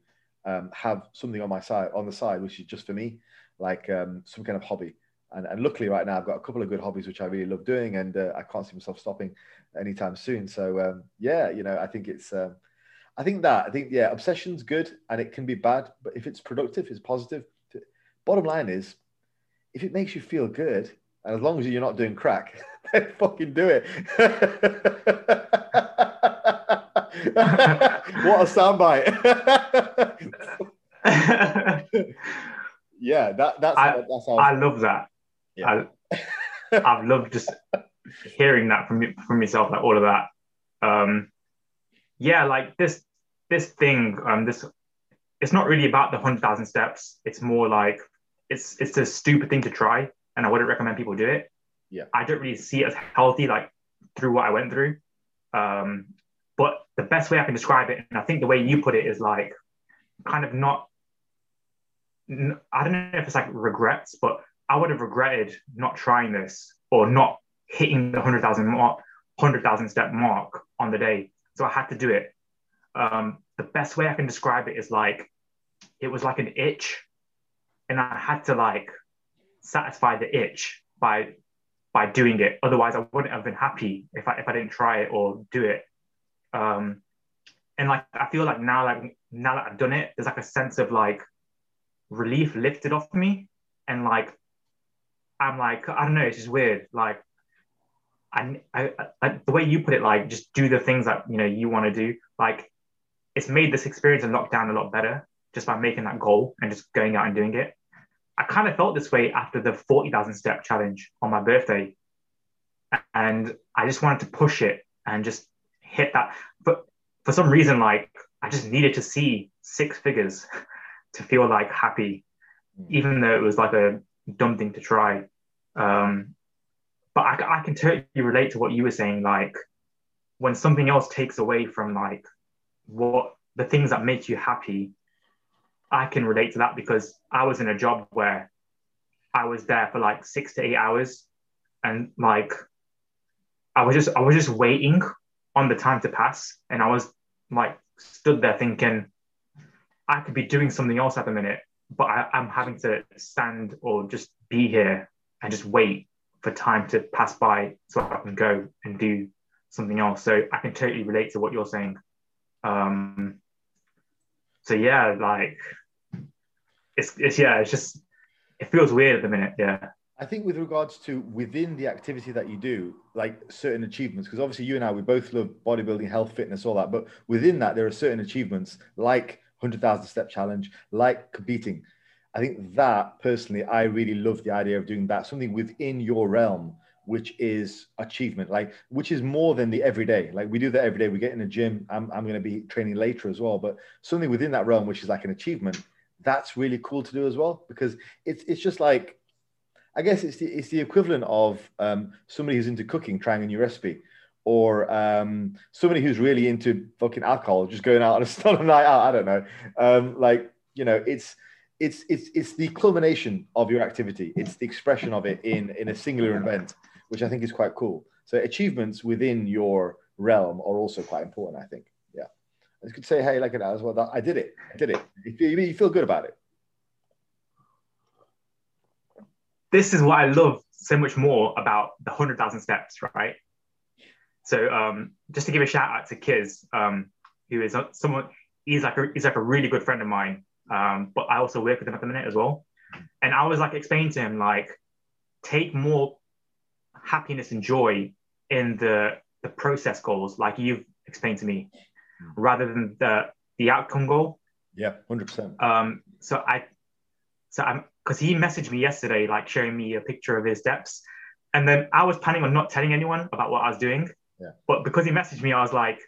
um, have something on my side, on the side, which is just for me, like um, some kind of hobby. And, and luckily, right now, I've got a couple of good hobbies which I really love doing, and uh, I can't see myself stopping anytime soon. So, um, yeah, you know, I think it's um, I think that I think yeah, obsession's good and it can be bad, but if it's productive, it's positive. Bottom line is, if it makes you feel good, and as long as you're not doing crack, then fucking do it. what a soundbite! yeah, that that's I, that's how I love that. Yeah. I, I've loved just hearing that from from yourself, like all of that. Um, yeah, like this this thing, um, this it's not really about the hundred thousand steps. It's more like it's it's a stupid thing to try, and I wouldn't recommend people do it. Yeah, I don't really see it as healthy, like through what I went through. Um, but the best way I can describe it, and I think the way you put it is like kind of not. I don't know if it's like regrets, but I would have regretted not trying this or not hitting the hundred thousand mark, hundred thousand step mark on the day. So I had to do it. Um, the best way I can describe it is like it was like an itch, and I had to like satisfy the itch by by doing it. Otherwise, I wouldn't have been happy if I if I didn't try it or do it. Um, and like I feel like now, like now that I've done it, there's like a sense of like relief lifted off me, and like I'm like I don't know, it's just weird. Like I, I, I the way you put it, like just do the things that you know you want to do. Like it's made this experience in lockdown a lot better just by making that goal and just going out and doing it. I kind of felt this way after the 40,000 step challenge on my birthday. And I just wanted to push it and just hit that. But for some reason, like I just needed to see six figures to feel like happy, even though it was like a dumb thing to try. Um, but I, I can totally relate to what you were saying. Like when something else takes away from like what the things that make you happy, I can relate to that because I was in a job where I was there for like six to eight hours and like I was just I was just waiting on the time to pass and I was like stood there thinking I could be doing something else at the minute, but I, I'm having to stand or just be here and just wait for time to pass by so I can go and do something else. So I can totally relate to what you're saying. Um, so yeah, like it's it's yeah, it's just it feels weird at the minute. Yeah. I think with regards to within the activity that you do, like certain achievements, because obviously you and I, we both love bodybuilding, health, fitness, all that. But within that, there are certain achievements like 100,000 step challenge, like competing. I think that personally, I really love the idea of doing that, something within your realm, which is achievement, like which is more than the everyday. Like we do that every day. We get in the gym. I'm, I'm going to be training later as well, but something within that realm, which is like an achievement that's really cool to do as well because it's it's just like I guess it's the it's the equivalent of um, somebody who's into cooking trying a new recipe, or um, somebody who's really into fucking alcohol, just going out on a, on a night out. I don't know. Um, like you know, it's it's it's it's the culmination of your activity. It's the expression of it in in a singular event, which I think is quite cool. So achievements within your realm are also quite important. I think. Yeah. You could say, hey, like it as well. I did it. I did it. You feel, you feel good about it. This is what I love so much more about the 100,000 steps, right? So um, just to give a shout out to Kiz, um, who is someone, he's like, a, he's like a really good friend of mine. Um, but I also work with him at the minute as well. And I was like explaining to him, like, take more happiness and joy in the, the process goals, like you've explained to me rather than the the outcome goal. Yeah, hundred percent. Um, so I, so I'm because he messaged me yesterday, like showing me a picture of his steps, and then I was planning on not telling anyone about what I was doing. Yeah. But because he messaged me, I was like,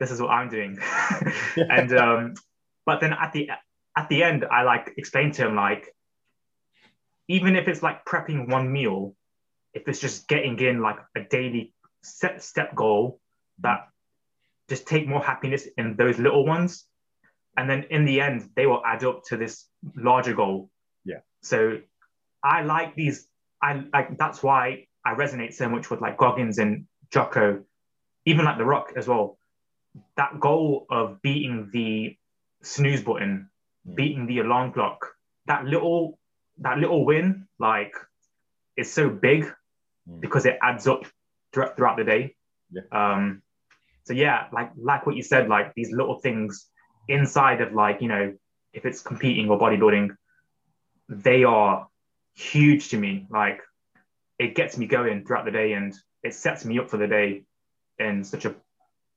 "This is what I'm doing," and um, but then at the at the end, I like explained to him like, even if it's like prepping one meal, if it's just getting in like a daily set step goal that just take more happiness in those little ones. And then in the end they will add up to this larger goal. Yeah. So i like these i like that's why i resonate so much with like goggins and jocko even like the rock as well. That goal of beating the snooze button beating the alarm clock that little that little win like is so big mm. because it adds up throughout, throughout the day yeah. um so yeah, like like what you said, like these little things inside of like you know if it's competing or bodybuilding, they are huge to me. Like it gets me going throughout the day and it sets me up for the day in such a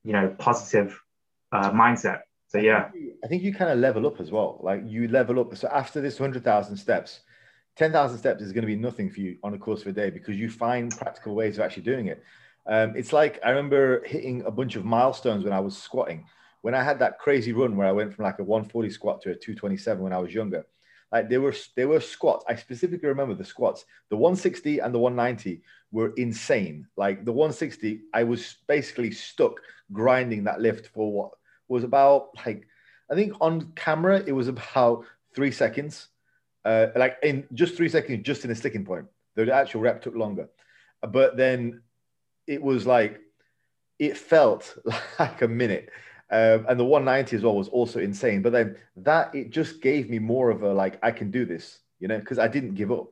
you know positive uh, mindset. So yeah, I think you kind of level up as well. Like you level up. So after this hundred thousand steps, 10,000 steps is going to be nothing for you on a course of a day because you find practical ways of actually doing it. Um, it's like I remember hitting a bunch of milestones when I was squatting. When I had that crazy run where I went from like a 140 squat to a 227 when I was younger, like there were there were squats. I specifically remember the squats. The 160 and the 190 were insane. Like the 160, I was basically stuck grinding that lift for what was about like I think on camera it was about three seconds uh, like in just three seconds, just in a sticking point. The actual rep took longer, but then it was like it felt like a minute. Um, and the 190 as well was also insane. But then that it just gave me more of a like I can do this, you know, because I didn't give up,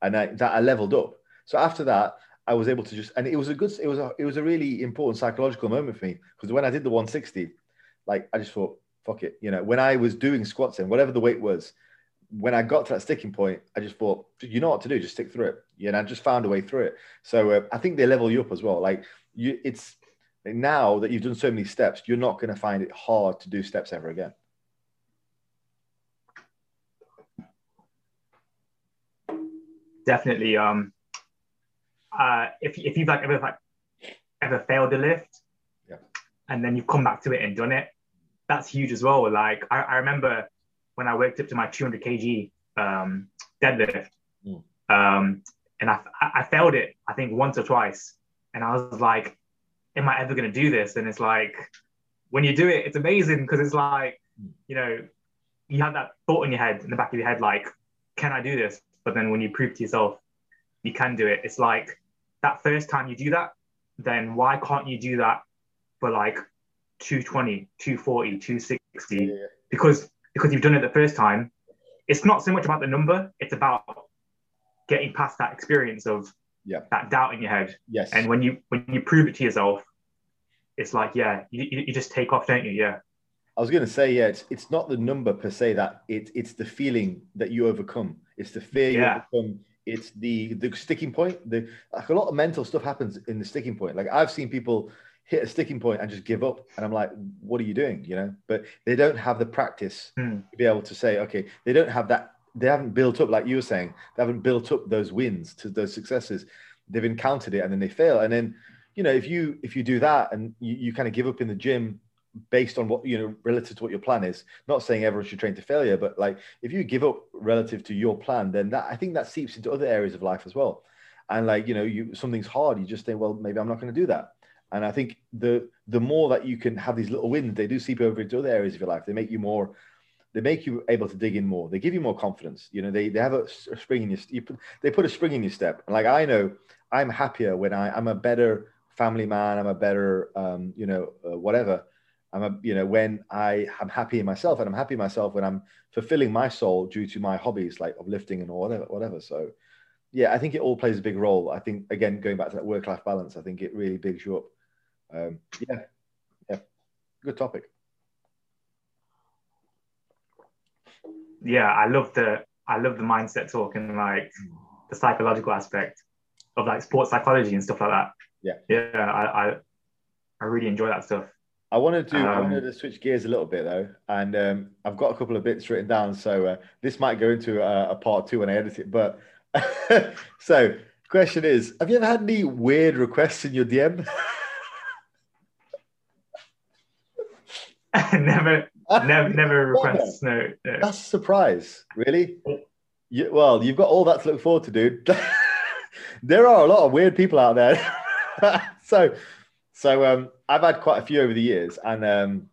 and I, that I leveled up. So after that, I was able to just, and it was a good, it was a, it was a really important psychological moment for me because when I did the 160, like I just thought, fuck it, you know, when I was doing squats and whatever the weight was, when I got to that sticking point, I just thought, you know what to do, just stick through it. Yeah, and I just found a way through it. So uh, I think they level you up as well. Like you, it's now that you've done so many steps, you're not going to find it hard to do steps ever again. Definitely. Um, uh, if if you've like ever like ever failed a lift, yeah. and then you've come back to it and done it, that's huge as well. Like I, I remember when I worked up to my 200 kg um, deadlift, mm. um, and I, I failed it I think once or twice, and I was like, "Am I ever going to do this?" And it's like, when you do it, it's amazing because it's like, mm. you know, you have that thought in your head, in the back of your head, like, "Can I do this?" But then when you prove to yourself you can do it, it's like that first time you do that, then why can't you do that for like 220, 240, 260? Yeah. Because because you've done it the first time, it's not so much about the number, it's about getting past that experience of yeah. that doubt in your head. Yes. And when you when you prove it to yourself, it's like, yeah, you, you just take off, don't you? Yeah. I was going to say, yeah, it's it's not the number per se that it, it's the feeling that you overcome. It's the fear you yeah. overcome. It's the the sticking point. The like a lot of mental stuff happens in the sticking point. Like I've seen people hit a sticking point and just give up. And I'm like, what are you doing? You know, but they don't have the practice mm. to be able to say, okay, they don't have that. They haven't built up, like you were saying, they haven't built up those wins to those successes. They've encountered it and then they fail. And then, you know, if you if you do that and you, you kind of give up in the gym based on what you know relative to what your plan is not saying everyone should train to failure but like if you give up relative to your plan then that i think that seeps into other areas of life as well and like you know you something's hard you just think well maybe i'm not going to do that and I think the the more that you can have these little wins, they do seep over into other areas of your life. They make you more, they make you able to dig in more. They give you more confidence. You know, they, they have a, a spring in your, you they put a spring in your step. And like I know, I'm happier when I, I'm a better family man. I'm a better, um, you know, uh, whatever. I'm a, you know, when I am happy in myself, and I'm happy in myself when I'm fulfilling my soul due to my hobbies like of lifting and whatever, whatever. So, yeah, I think it all plays a big role. I think again, going back to that work-life balance, I think it really bigs you up um, yeah, yeah, good topic. Yeah, I love the I love the mindset talk and like the psychological aspect of like sports psychology and stuff like that. Yeah, yeah, I I, I really enjoy that stuff. I wanted to um, I wanted to switch gears a little bit though, and um, I've got a couple of bits written down, so uh, this might go into a, a part two when I edit it. But so, question is, have you ever had any weird requests in your DM? never, never, never requests. No, no. That's a surprise, really. You, well, you've got all that to look forward to, dude. there are a lot of weird people out there. so, so um, I've had quite a few over the years, and um,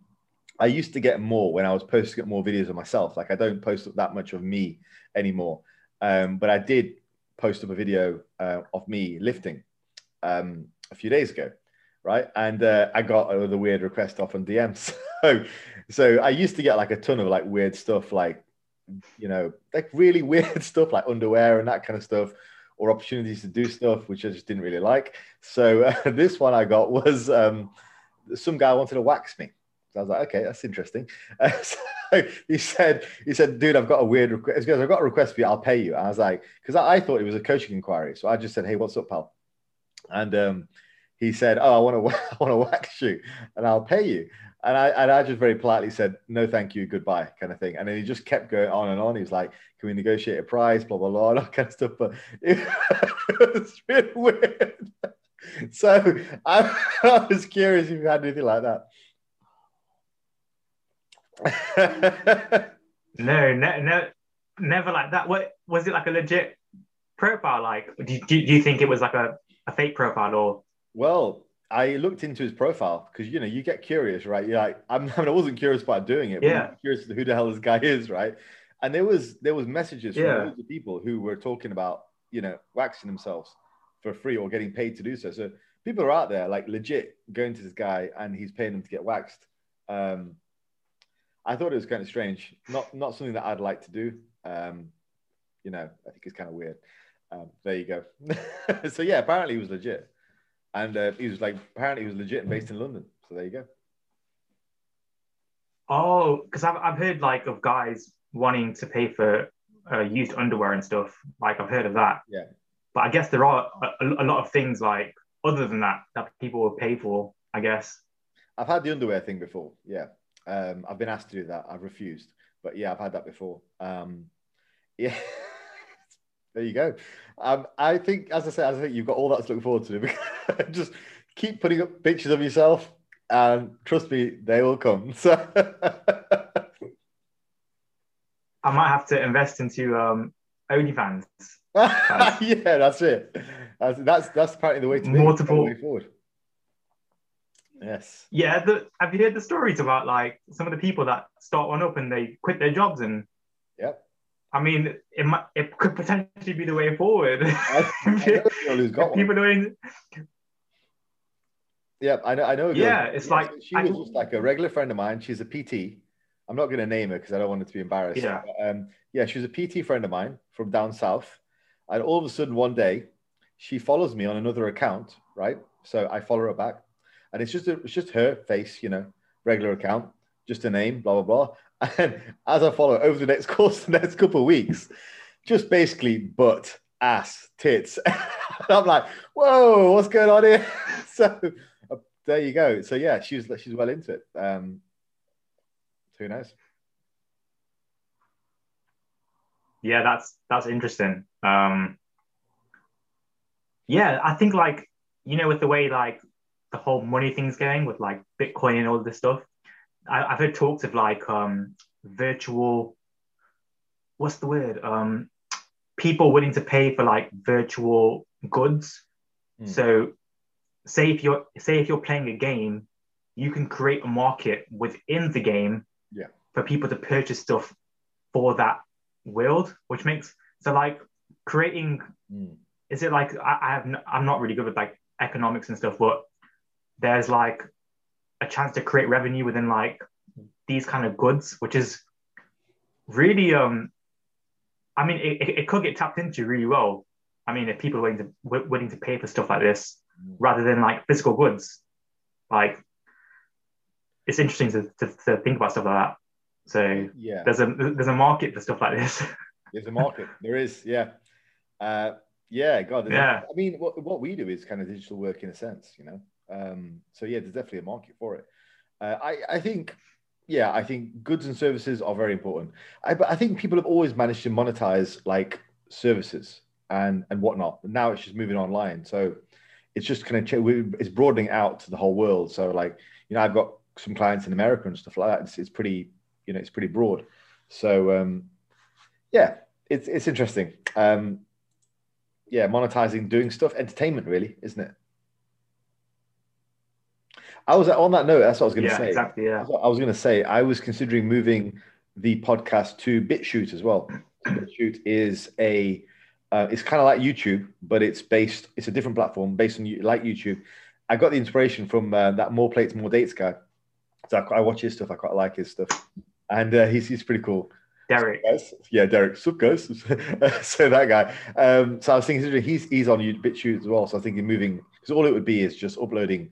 I used to get more when I was posting up more videos of myself. Like I don't post up that much of me anymore, um, but I did post up a video uh, of me lifting um, a few days ago, right? And uh, I got the weird request off on DMs. so, so I used to get like a ton of like weird stuff, like you know, like really weird stuff, like underwear and that kind of stuff, or opportunities to do stuff which I just didn't really like. So uh, this one I got was um, some guy wanted to wax me. So I was like, okay, that's interesting. Uh, so he said, he said, dude, I've got a weird request. He I've got a request for you. I'll pay you. And I was like, because I, I, thought it was a coaching inquiry. So I just said, hey, what's up, pal? And um, he said, "Oh, I want to, I want to wax you, and I'll pay you." And I, and I just very politely said, no, thank you, goodbye, kind of thing. And then he just kept going on and on. He was like, can we negotiate a price, blah, blah, blah, all that kind of stuff. But it, was really weird. So I, I was curious if you had anything like that. no, no, no, never like that. What was it like a legit profile? Like, do, do, do you think it was like a, a fake profile or? Well, I looked into his profile because you know you get curious, right? You're like, I'm, I, mean, I wasn't curious about doing it. yeah. curious who the hell this guy is, right? And there was there was messages from yeah. people who were talking about you know waxing themselves for free or getting paid to do so. So people are out there like legit going to this guy and he's paying them to get waxed. Um, I thought it was kind of strange. Not not something that I'd like to do. Um, you know, I think it's kind of weird. Um, there you go. so yeah, apparently he was legit and uh, he was like apparently he was legit and based in London. So there you go. Oh, because I've I've heard like of guys wanting to pay for uh, used underwear and stuff. Like I've heard of that. Yeah. But I guess there are a, a lot of things like other than that that people will pay for. I guess. I've had the underwear thing before. Yeah. Um, I've been asked to do that. I've refused. But yeah, I've had that before. Um, yeah. there you go. Um, I think, as I said, I think you've got all that to look forward to. Just keep putting up pictures of yourself, and trust me, they will come. So I might have to invest into um, OnlyFans. yeah, that's it. That's, that's that's apparently the way to multiple way forward. Yes. Yeah. The, have you heard the stories about like some of the people that start one up and they quit their jobs and Yep. I mean, it might, it could potentially be the way forward. I, I who's got people doing. Yeah, I know. I know. Yeah, it's yeah, like she was just like a regular friend of mine. She's a PT. I'm not going to name her because I don't want her to be embarrassed. Yeah. But, um, yeah, she was a PT friend of mine from down south, and all of a sudden one day, she follows me on another account, right? So I follow her back, and it's just a, it's just her face, you know, regular account, just a name, blah blah blah. And as I follow over the next course, the next couple of weeks, just basically butt, ass, tits. I'm like, whoa, what's going on here? so uh, there you go. So yeah, she's she's well into it. Um, who knows? Yeah, that's that's interesting. Um, yeah, I think like you know with the way like the whole money thing's going with like Bitcoin and all this stuff. I, have heard talks of like um, virtual. What's the word? Um, people willing to pay for like virtual goods. Mm. So, say if you're say if you're playing a game, you can create a market within the game yeah. for people to purchase stuff for that world, which makes so like creating. Mm. Is it like I, I have? I'm not really good with like economics and stuff, but there's like a chance to create revenue within like these kind of goods, which is really um I mean it, it could get tapped into really well. I mean if people are willing to willing to pay for stuff like this mm. rather than like physical goods. Like it's interesting to, to, to think about stuff like that. So yeah, there's a there's a market for stuff like this. there's a market. There is, yeah. Uh, yeah, God. Yeah. A, I mean, what, what we do is kind of digital work in a sense, you know. Um, so yeah, there's definitely a market for it. Uh, I I think yeah, I think goods and services are very important. I but I think people have always managed to monetize like services and and whatnot. Now it's just moving online, so it's just kind of it's broadening out to the whole world. So like you know, I've got some clients in America and stuff like that. It's, it's pretty you know it's pretty broad. So um, yeah, it's it's interesting. Um, yeah, monetizing, doing stuff, entertainment, really, isn't it? I was on that note. That's what I was going to yeah, say. Exactly. Yeah. I was going to say I was considering moving the podcast to BitChute as well. BitChute is a uh, it's kind of like YouTube, but it's based. It's a different platform based on like YouTube. I got the inspiration from uh, that more plates, more dates guy. So I, I, watch his stuff. I quite like his stuff, and uh, he's he's pretty cool. Derek. Yeah, Derek. Sup, guys? so that guy. Um, so I was thinking he's he's on BitChute as well. So I was thinking moving because all it would be is just uploading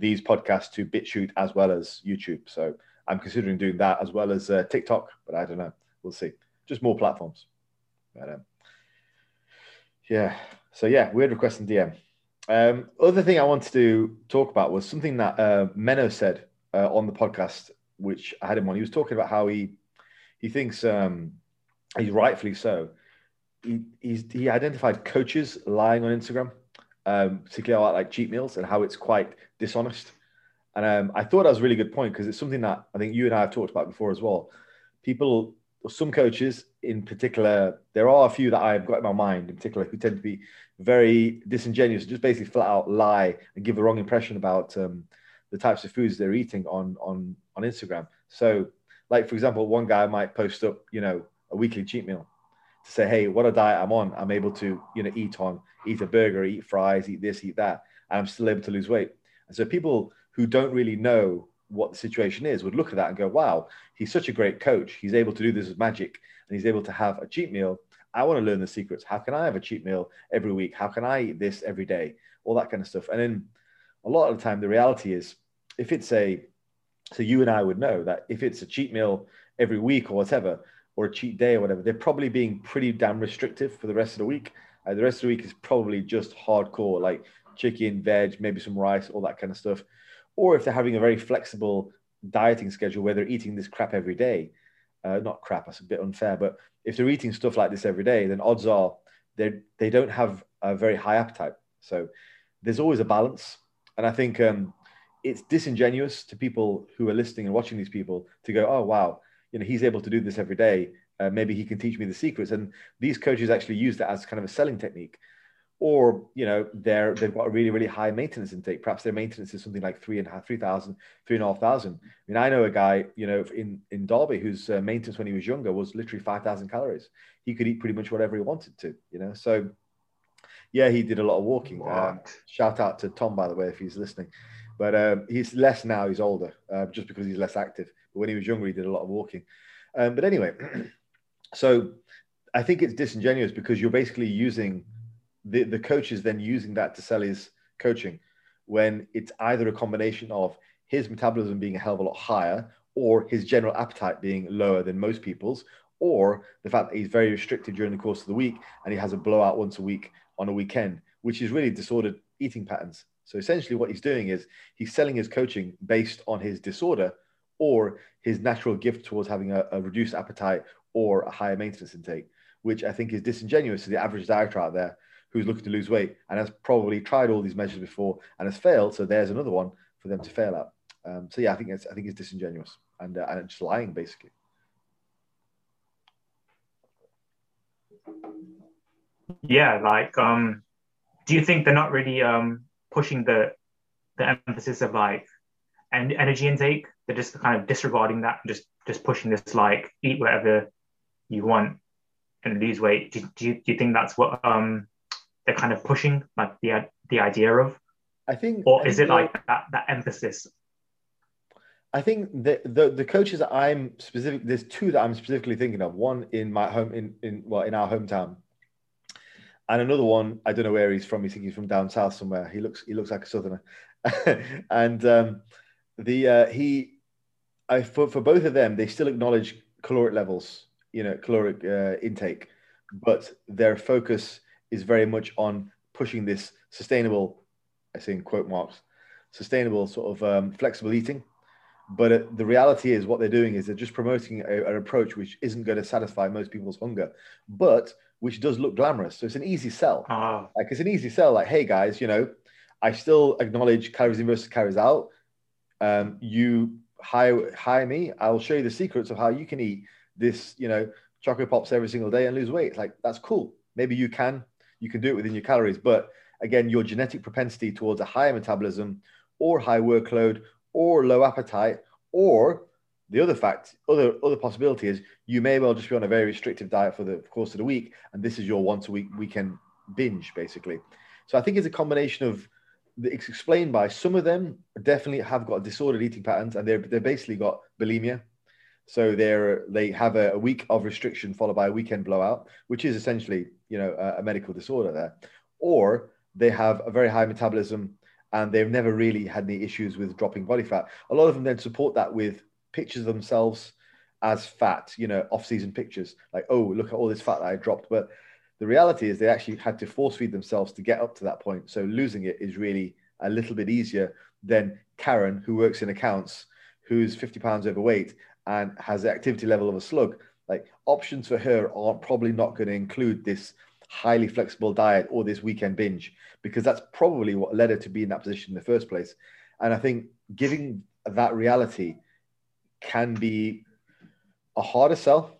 these podcasts to BitChute as well as YouTube. So I'm considering doing that as well as uh, TikTok, but I don't know. We'll see. Just more platforms. But, um, yeah. So yeah, weird request in DM. Um, other thing I wanted to talk about was something that uh, Menno said uh, on the podcast, which I had him on. He was talking about how he he thinks um, he's rightfully so. He he's, he identified coaches lying on Instagram, um, particularly about like cheat meals and how it's quite dishonest. And um, I thought that was a really good point because it's something that I think you and I have talked about before as well. People, some coaches in particular, there are a few that I've got in my mind in particular who tend to be very disingenuous, just basically flat out lie and give the wrong impression about um, the types of foods they're eating on on on Instagram. So, like for example, one guy might post up, you know, a weekly cheat meal to say, "Hey, what a diet I'm on. I'm able to, you know, eat on, eat a burger, eat fries, eat this, eat that, and I'm still able to lose weight." And so people who don't really know what the situation is would look at that and go, wow, he's such a great coach. He's able to do this with magic and he's able to have a cheat meal. I want to learn the secrets. How can I have a cheat meal every week? How can I eat this every day? All that kind of stuff. And then a lot of the time, the reality is if it's a, so you and I would know that if it's a cheat meal every week or whatever, or a cheat day or whatever, they're probably being pretty damn restrictive for the rest of the week. Uh, the rest of the week is probably just hardcore, like chicken, veg, maybe some rice, all that kind of stuff or if they're having a very flexible dieting schedule where they're eating this crap every day, uh, not crap, that's a bit unfair, but if they're eating stuff like this every day, then odds are they they don't have a very high appetite. So there's always a balance, and I think um, it's disingenuous to people who are listening and watching these people to go, oh wow, you know he's able to do this every day. Uh, maybe he can teach me the secrets. And these coaches actually use that as kind of a selling technique. Or you know they're they've got a really really high maintenance intake. Perhaps their maintenance is something like three and a half three thousand three and a half thousand. I mean i know a guy you know in in derby whose uh, maintenance when he was younger was literally 5000 calories. He could eat pretty much whatever he wanted to you know? So yeah he did a lot of walking. Um, shout out to tom by the way if he's listening. But um, he's less now he's older uh, just because he's less active but when he was younger he did a lot of walking. Um, but anyway so i think it's disingenuous because you're basically using the, the coach is then using that to sell his coaching when it's either a combination of his metabolism being a hell of a lot higher or his general appetite being lower than most people's or the fact that he's very restricted during the course of the week and he has a blowout once a week on a weekend which is really disordered eating patterns. So essentially what he's doing is he's selling his coaching based on his disorder or his natural gift towards having a, a reduced appetite or a higher maintenance intake which i think is disingenuous to the average dieter out there who's looking to lose weight and has probably tried all these measures before and has failed. So there's another one for them to fail at. Um, so yeah, I think it's I think it's disingenuous and uh, and just lying basically. Yeah, like um, do you think they're not really um pushing the the emphasis of like and energy intake? They're just kind of disregarding that, just just pushing this like eat whatever you want and lose weight. Do, do you do you think that's what um they're kind of pushing like the the idea of? I think or is it like that that emphasis? I think the, the the coaches that i'm specific there's two that i'm specifically thinking of. One in my home in in well in our hometown. And another one i don't know where he's from. He's he's from down south somewhere. He looks he looks like a southerner. And um the uh he i for, for both of them they still acknowledge caloric levels you know caloric uh, intake but their focus is very much on pushing this sustainable, I say in quote marks, sustainable sort of um, flexible eating. But uh, the reality is, what they're doing is they're just promoting a, an approach which isn't going to satisfy most people's hunger, but which does look glamorous. So it's an easy sell. Uh, like it's an easy sell. Like, hey guys, you know, I still acknowledge calories in versus calories out. Um, you hire hire me. I'll show you the secrets of how you can eat this, you know, chocolate pops every single day and lose weight. Like that's cool. Maybe you can you can do it within your calories. But again, your genetic propensity towards a higher metabolism or high workload or low appetite or the other fact, other other possibility is you may well just be on a very restrictive diet for the course of the week, and this is your once a week weekend binge, basically. So I think it's a combination of it's explained by some of them definitely have got disordered eating patterns, and they're they're basically got bulimia. So they're they have a, a week of restriction followed by a weekend blowout, which is essentially you know a, a medical disorder there, or they have a very high metabolism and they've never really had any issues with dropping body fat. A lot of them then support that with pictures of themselves as fat, you know, off-season pictures, like, oh, look at all this fat that I dropped. But the reality is they actually had to force feed themselves to get up to that point. So losing it is really a little bit easier than Karen, who works in accounts, who's 50 pounds overweight and has the activity level of a slug, like options for her are probably not going to include this highly flexible diet or this weekend binge because that's probably what led her to be in that position in the first place. And I think giving that reality can be a harder sell,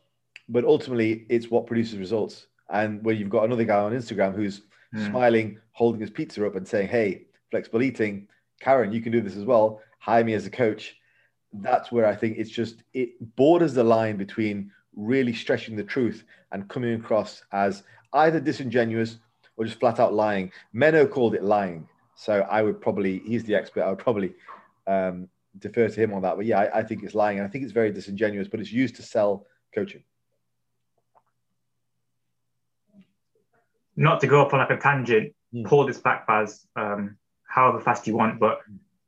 but ultimately it's what produces results. And when you've got another guy on Instagram who's mm. smiling, holding his pizza up and saying, Hey, flexible eating, Karen, you can do this as well. Hire me as a coach. That's where I think it's just, it borders the line between really stretching the truth and coming across as either disingenuous or just flat out lying. Menno called it lying. So I would probably, he's the expert, I would probably um, defer to him on that. But yeah, I, I think it's lying. And I think it's very disingenuous, but it's used to sell coaching. Not to go up on like a tangent, mm. pull this back, Faz, um, however fast you want. But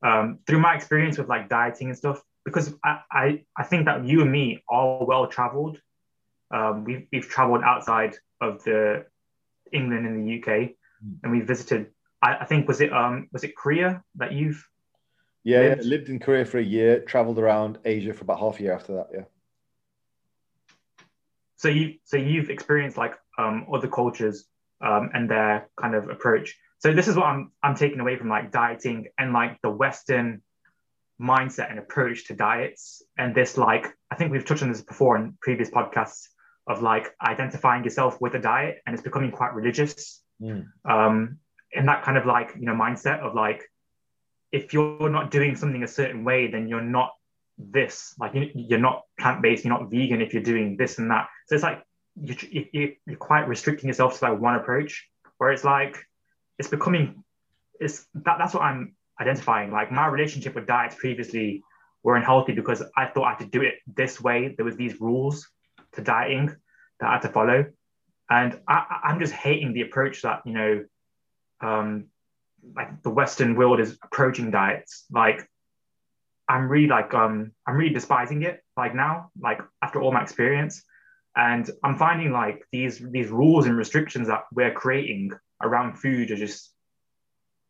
um, through my experience with like dieting and stuff, because I, I, I think that you and me are well traveled. Um, we've, we've traveled outside of the England and the UK, mm. and we visited. I, I, think was it um was it Korea that you've yeah, lived? yeah lived in Korea for a year, traveled around Asia for about half a year after that. Yeah. So you so you've experienced like um, other cultures um, and their kind of approach. So this is what I'm I'm taking away from like dieting and like the Western mindset and approach to diets and this like I think we've touched on this before in previous podcasts of like identifying yourself with a diet and it's becoming quite religious mm. um and that kind of like you know mindset of like if you're not doing something a certain way then you're not this like you're not plant-based you're not vegan if you're doing this and that so it's like you, you're quite restricting yourself to like one approach where it's like it's becoming it's that that's what i'm identifying like my relationship with diets previously were unhealthy because i thought i had to do it this way there was these rules to dieting that I had to follow. And I, I'm just hating the approach that, you know, um, like the Western world is approaching diets. Like I'm really like um I'm really despising it like now, like after all my experience. And I'm finding like these these rules and restrictions that we're creating around food are just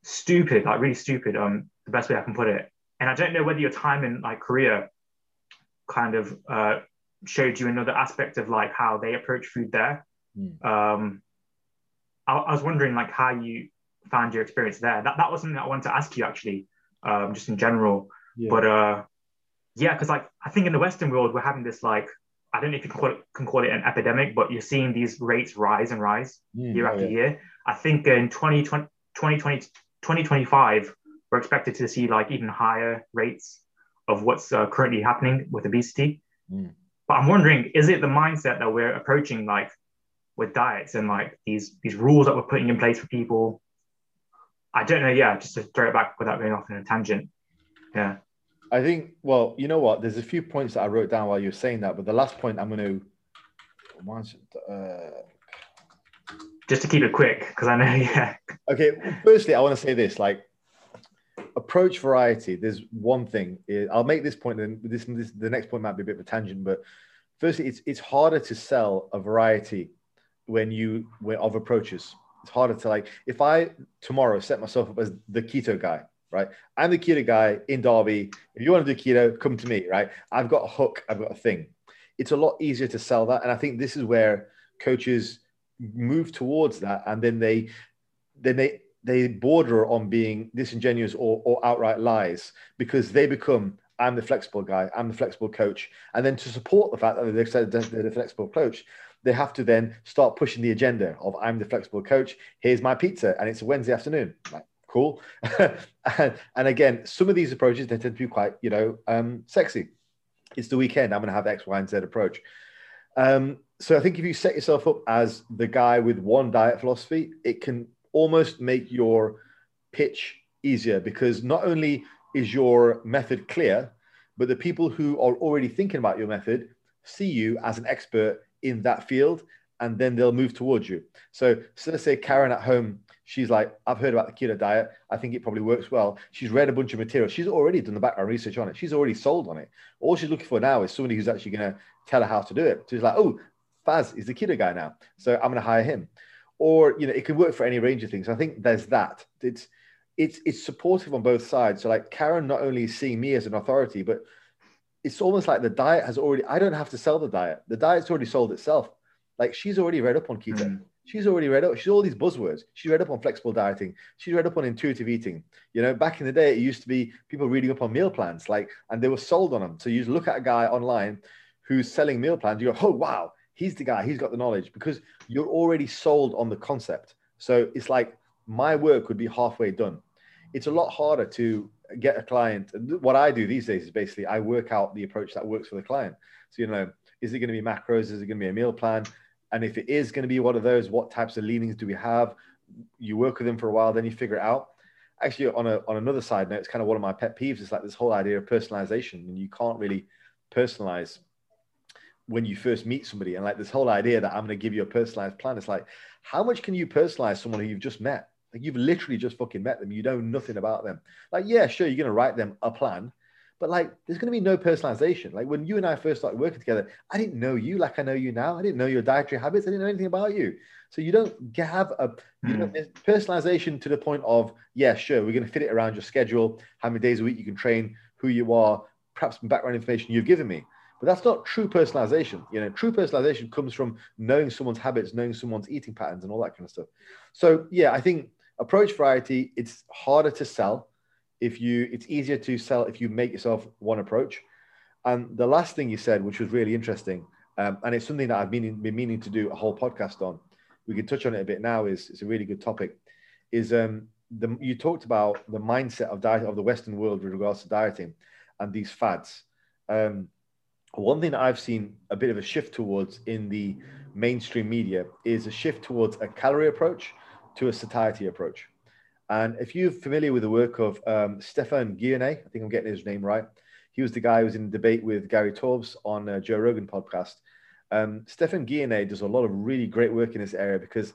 stupid, like really stupid, um, the best way I can put it. And I don't know whether your time in like Korea kind of uh, showed you another aspect of like how they approach food there. Mm. Um, I, I, was wondering like how you found your experience there. That that was something I wanted to ask you actually, um, just in general. Yeah. But uh, yeah, because like I think in the Western world we're having this like I don't know if you can call it, can call it an epidemic, but you're seeing these rates rise and rise mm, year after yeah. year. I think in 2020, 2020, 2025, we're expected to see like even higher rates of what's uh, currently happening with obesity. Mm. But I'm wondering, is it the mindset that we're approaching like with diets and like these these rules that we're putting in place for people? I don't know. Yeah, just to throw it back without going off on a tangent. Yeah. I think, well, you know what? There's a few points that I wrote down while you were saying that, but the last point I'm going to. Uh, just to keep it quick, because I know, yeah. Okay, firstly, I want to say this like, approach variety. There's one thing. I'll make this point, and this, this the next point might be a bit of a tangent, but firstly, it's it's harder to sell a variety when you when, of approaches. It's harder to like if I tomorrow set myself up as the keto guy, right? I'm the keto guy in Derby. If you want to do keto, come to me, right? I've got a hook. I've got a thing. It's a lot easier to sell that, and I think this is where coaches move towards that, and then they then they they border on being disingenuous or, or outright lies because they become I'm the flexible guy, I'm the flexible coach. And then to support the fact that they've said they're the flexible coach, they have to then start pushing the agenda of I'm the flexible coach. Here's my pizza, and it's a Wednesday afternoon. Like, cool. and, and, again, some of these approaches they tend to be quite, you know, um, sexy. It's the weekend. I'm going to have X, Y, and Z approach. Um, so I think if you set yourself up as the guy with one diet philosophy, it can almost make your pitch easier because not only is your method clear, but the people who are already thinking about your method see you as an expert in that field and then they'll move towards you. So, so let's say Karen at home, she's like, I've heard about the keto diet. I think it probably works well. She's read a bunch of material. She's already done the background research on it. She's already sold on it. All she's looking for now is somebody who's actually going to tell her how to do it. So she's like, oh, Faz is the keto guy now. So I'm going to hire him or you know it can work for any range of things i think there's that it's it's it's supportive on both sides so like karen not only is seeing me as an authority but it's almost like the diet has already. I don't have to sell the diet. The diet's already sold itself. Like she's already read up on keto. Mm. She's already read up. She's all these buzzwords. She's read up on flexible dieting. She's read up on intuitive eating. You know, back in the day, it used to be people reading up on meal plans, like, and they were sold on them. So you just look at a guy online who's selling meal plans. You go, oh wow, he's the guy. He's got the knowledge because you're already sold on the concept. So it's like my work would be halfway done. It's a lot harder to get a client. What I do these days is basically I work out the approach that works for the client. So you know, is it going to be macros? Is it going to be a meal plan? And if it is going to be one of those, what types of leanings do we have? You work with them for a while, then you figure it out. Actually, on a on another side note, it's kind of one of my pet peeves. It's like this whole idea of personalization, and you can't really personalize when you first meet somebody. And like this whole idea that I'm going to give you a personalized plan. It's like, how much can you personalize someone who you've just met? Like you've literally just fucking met them. You know nothing about them. Like, yeah, sure, you're going to write them a plan, but like, there's going to be no personalization. Like when you and I first started working together, I didn't know you like I know you now. I didn't know your dietary habits. I didn't know anything about you. So you don't have a you know hmm. personalization to the point of yeah, sure, we're going to fit it around your schedule, how many days a week you can train, who you are, perhaps some background information you've given me. But that's not true personalization. You know, true personalization comes from knowing someone's habits, knowing someone's eating patterns, and all that kind of stuff. So yeah, I think approach variety. It's harder to sell if you it's easier to sell if you make yourself one approach. And the last thing you said which was really interesting um, and it's something that i've been, been meaning to do a whole podcast on we can touch on it a bit now is it's a really good topic is um, the, you talked about the mindset of diet of the western world with regards to dieting and these fads. Um, one thing that i've seen a bit of a shift towards in the mainstream media is a shift towards a calorie approach to a satiety approach and if you're familiar with the work of um, Stephan Guyenet, I think I'm getting his name right. He was the guy who was in debate with Gary Taubes on uh, Joe Rogan podcast. Um, Stephan Guyenet does a lot of really great work in this area because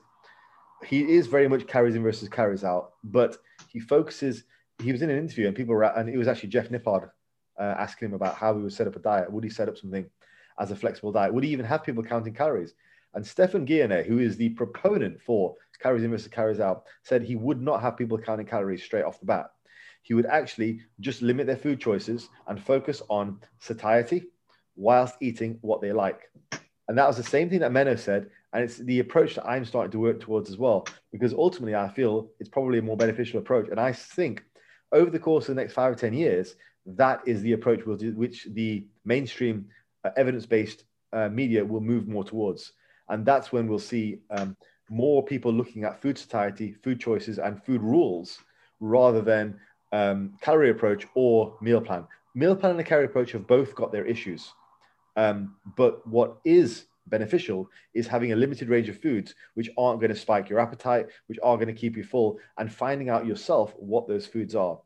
he is very much carries in versus carries out, but he focuses. He was in an interview and people were, and it was actually Jeff Nippard uh, asking him about how he would set up a diet. Would he set up something as a flexible diet? Would he even have people counting calories? And Stephan Guyenet, who is the proponent for carries in versus carries out, said he would not have people counting calories straight off the bat. He would actually just limit their food choices and focus on satiety whilst eating what they like. And that was the same thing that Menno said. And it's the approach that I'm starting to work towards as well, because ultimately I feel it's probably a more beneficial approach. And I think over the course of the next five or 10 years, that is the approach which the mainstream uh, evidence based uh, media will move more towards. And that's when we'll see um, more people looking at food satiety, food choices, and food rules rather than um, calorie approach or meal plan. Meal plan and a calorie approach have both got their issues. Um, but what is beneficial is having a limited range of foods which aren't going to spike your appetite, which are going to keep you full, and finding out yourself what those foods are.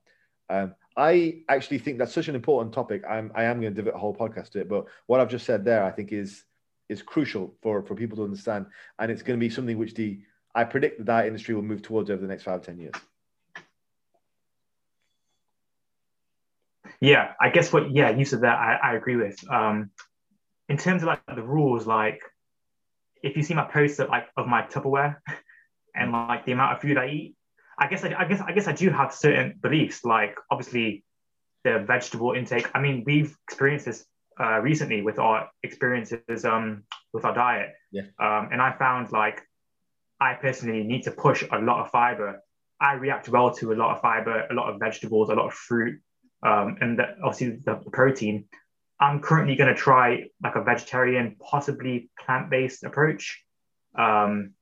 Um, I actually think that's such an important topic. I'm, I am going to devote a whole podcast to it. But what I've just said there, I think, is is crucial for, for people to understand. And it's going to be something which the I predict diet industry will move towards over the next five, 10 years. Yeah, I guess what, yeah, you said that I, I agree with. Um, in terms of like the rules, like if you see my posts of like of my Tupperware and like the amount of food I eat, I guess I, I guess I guess I do have certain beliefs. Like obviously the vegetable intake. I mean, we've experienced this uh, recently with our experiences um, with our diet. Yeah. Um, and I found like I personally need to push a lot of fiber. I react well to a lot of fiber, a lot of vegetables, a lot of fruit, um, and the, obviously the protein. I'm currently going to try like a vegetarian, possibly plant-based approach. Um,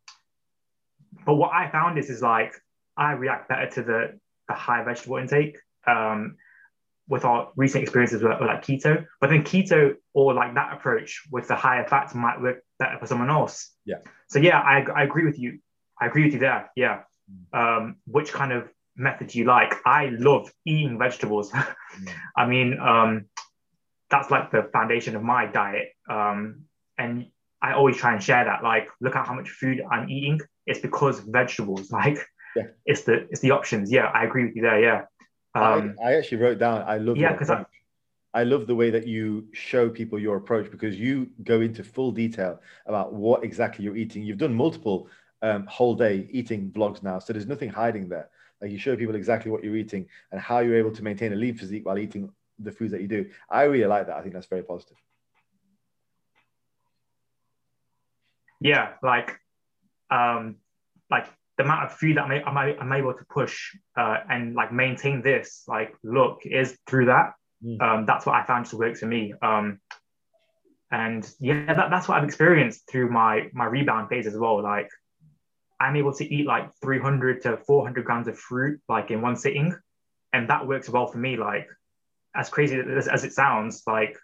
but what I found is is like I react better to the the high vegetable intake. Um, with our recent experiences with, with, like keto, but then keto or like that approach with the higher fats might work better for someone else. Yeah. So yeah, I, I agree with you. I agree with you there. Yeah. Um, which kind of method do you like? I love eating vegetables. mm. I mean, um, that's like the foundation of my diet. Um, and I always try and share that. Like, look at how much food I'm eating. It's because vegetables. Like, yeah. it's the it's the options. Yeah, I agree with you there. Yeah. Um, I, I, actually wrote down. I love. Yeah, because I, I love the way that you show people your approach because you go into full detail about what exactly you're eating. You've done multiple um, whole day eating vlogs now, so there's nothing hiding there. Like you show people exactly what you're eating and how you're able to maintain a lean physique while eating the foods that you do. I really like that. I think that's very positive. Yeah, like, um, like the amount of food that I'm, I'm, I'm able to push uh, and like maintain this like look is through that. Mm. Um, that's what I found to work for me. Um, and yeah, that, that's what I've experienced through my my rebound phase as well. Like I'm able to eat like 300 to 400 grams of fruit like in one sitting, and that works well for me. Like as crazy as, as it sounds, like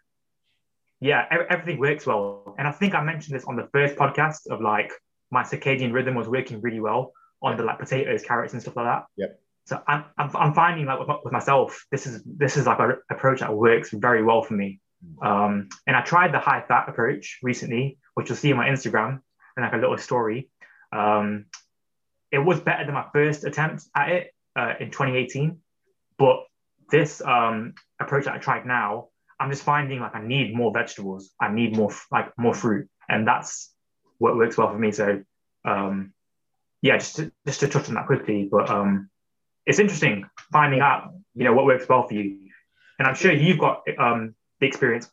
yeah, everything works well. And I think I mentioned this on the first podcast of like my circadian rhythm was working really well on the like potatoes, carrots, and stuff like that. Yeah. So I'm, I'm, I'm finding like with, with, myself, this is this is like an approach that works very well for me. Mm. Um, and I tried the high fat approach recently, which you'll see on my Instagram and like a little story. Um, it was better than my first attempt at it uh, in 2018, but this um, approach that I tried now, I'm just finding like I need more vegetables. I need more like more fruit, and that's what works well for me. So um, yeah, just to, just to touch on that quickly, but um, it's interesting finding out you know what works well for you, and I'm sure you've got um, the experience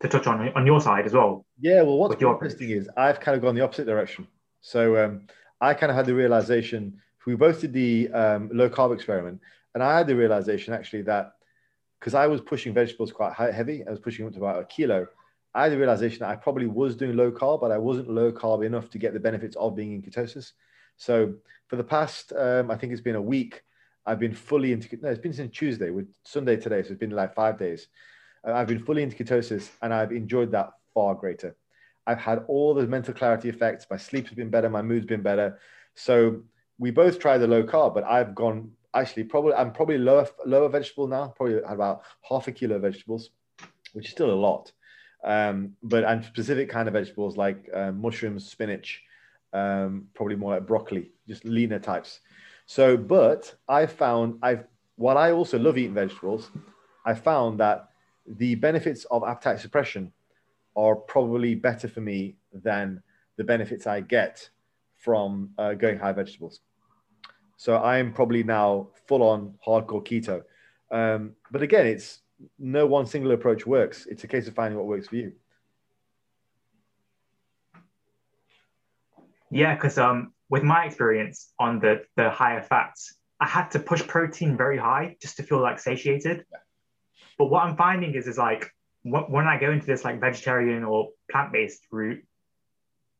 to touch on on your side as well. Yeah, well, what's interesting is I've kind of gone the opposite direction. So um, I kind of had the realization. We both did the um, low carb experiment, and I had the realization actually that because I was pushing vegetables quite high, heavy, I was pushing up to about a kilo. I had the realization that I probably was doing low carb, but I wasn't low carb enough to get the benefits of being in ketosis. So for the past, um, I think it's been a week, I've been fully into, no, it's been since Tuesday with Sunday today. So it's been like five days. Uh, I've been fully into ketosis and I've enjoyed that far greater. I've had all the mental clarity effects. My sleep has been better. My mood's been better. So we both tried the low carb, but I've gone actually probably, I'm probably lower, lower vegetable now, probably had about half a kilo of vegetables, which is still a lot. Um, but and specific kind of vegetables like um, mushrooms, spinach, um, probably more like broccoli, just leaner types. So, but I found I've while I also love eating vegetables, I found that the benefits of appetite suppression are probably better for me than the benefits I get from uh, going high vegetables. So I'm probably now full on hardcore keto. Um, but again, it's no one single approach works. It's a case of finding what works for you. Yeah, because um, with my experience on the the higher fats, I had to push protein very high just to feel like satiated. Yeah. But what I'm finding is is like when I go into this like vegetarian or plant based route,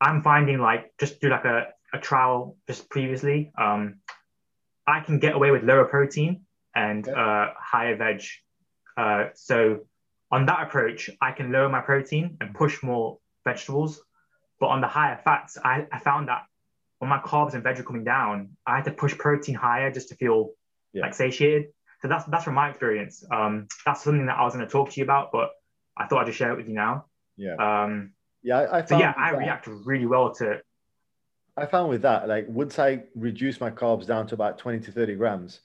I'm finding like just do like a, a trial just previously, um, I can get away with lower protein and okay. uh, higher veg. Uh, so on that approach, I can lower my protein and push more vegetables but on the higher fats, I, I found that when my carbs and veg are coming down, I had to push protein higher just to feel yeah. like satiated. So that's that's from my experience. Um, that's something that I was going to talk to you about, but I thought I'd just share it with you now. Yeah. Um, yeah. I, I so yeah, I that, react really well to. I found with that, like once I reduced my carbs down to about twenty to thirty grams,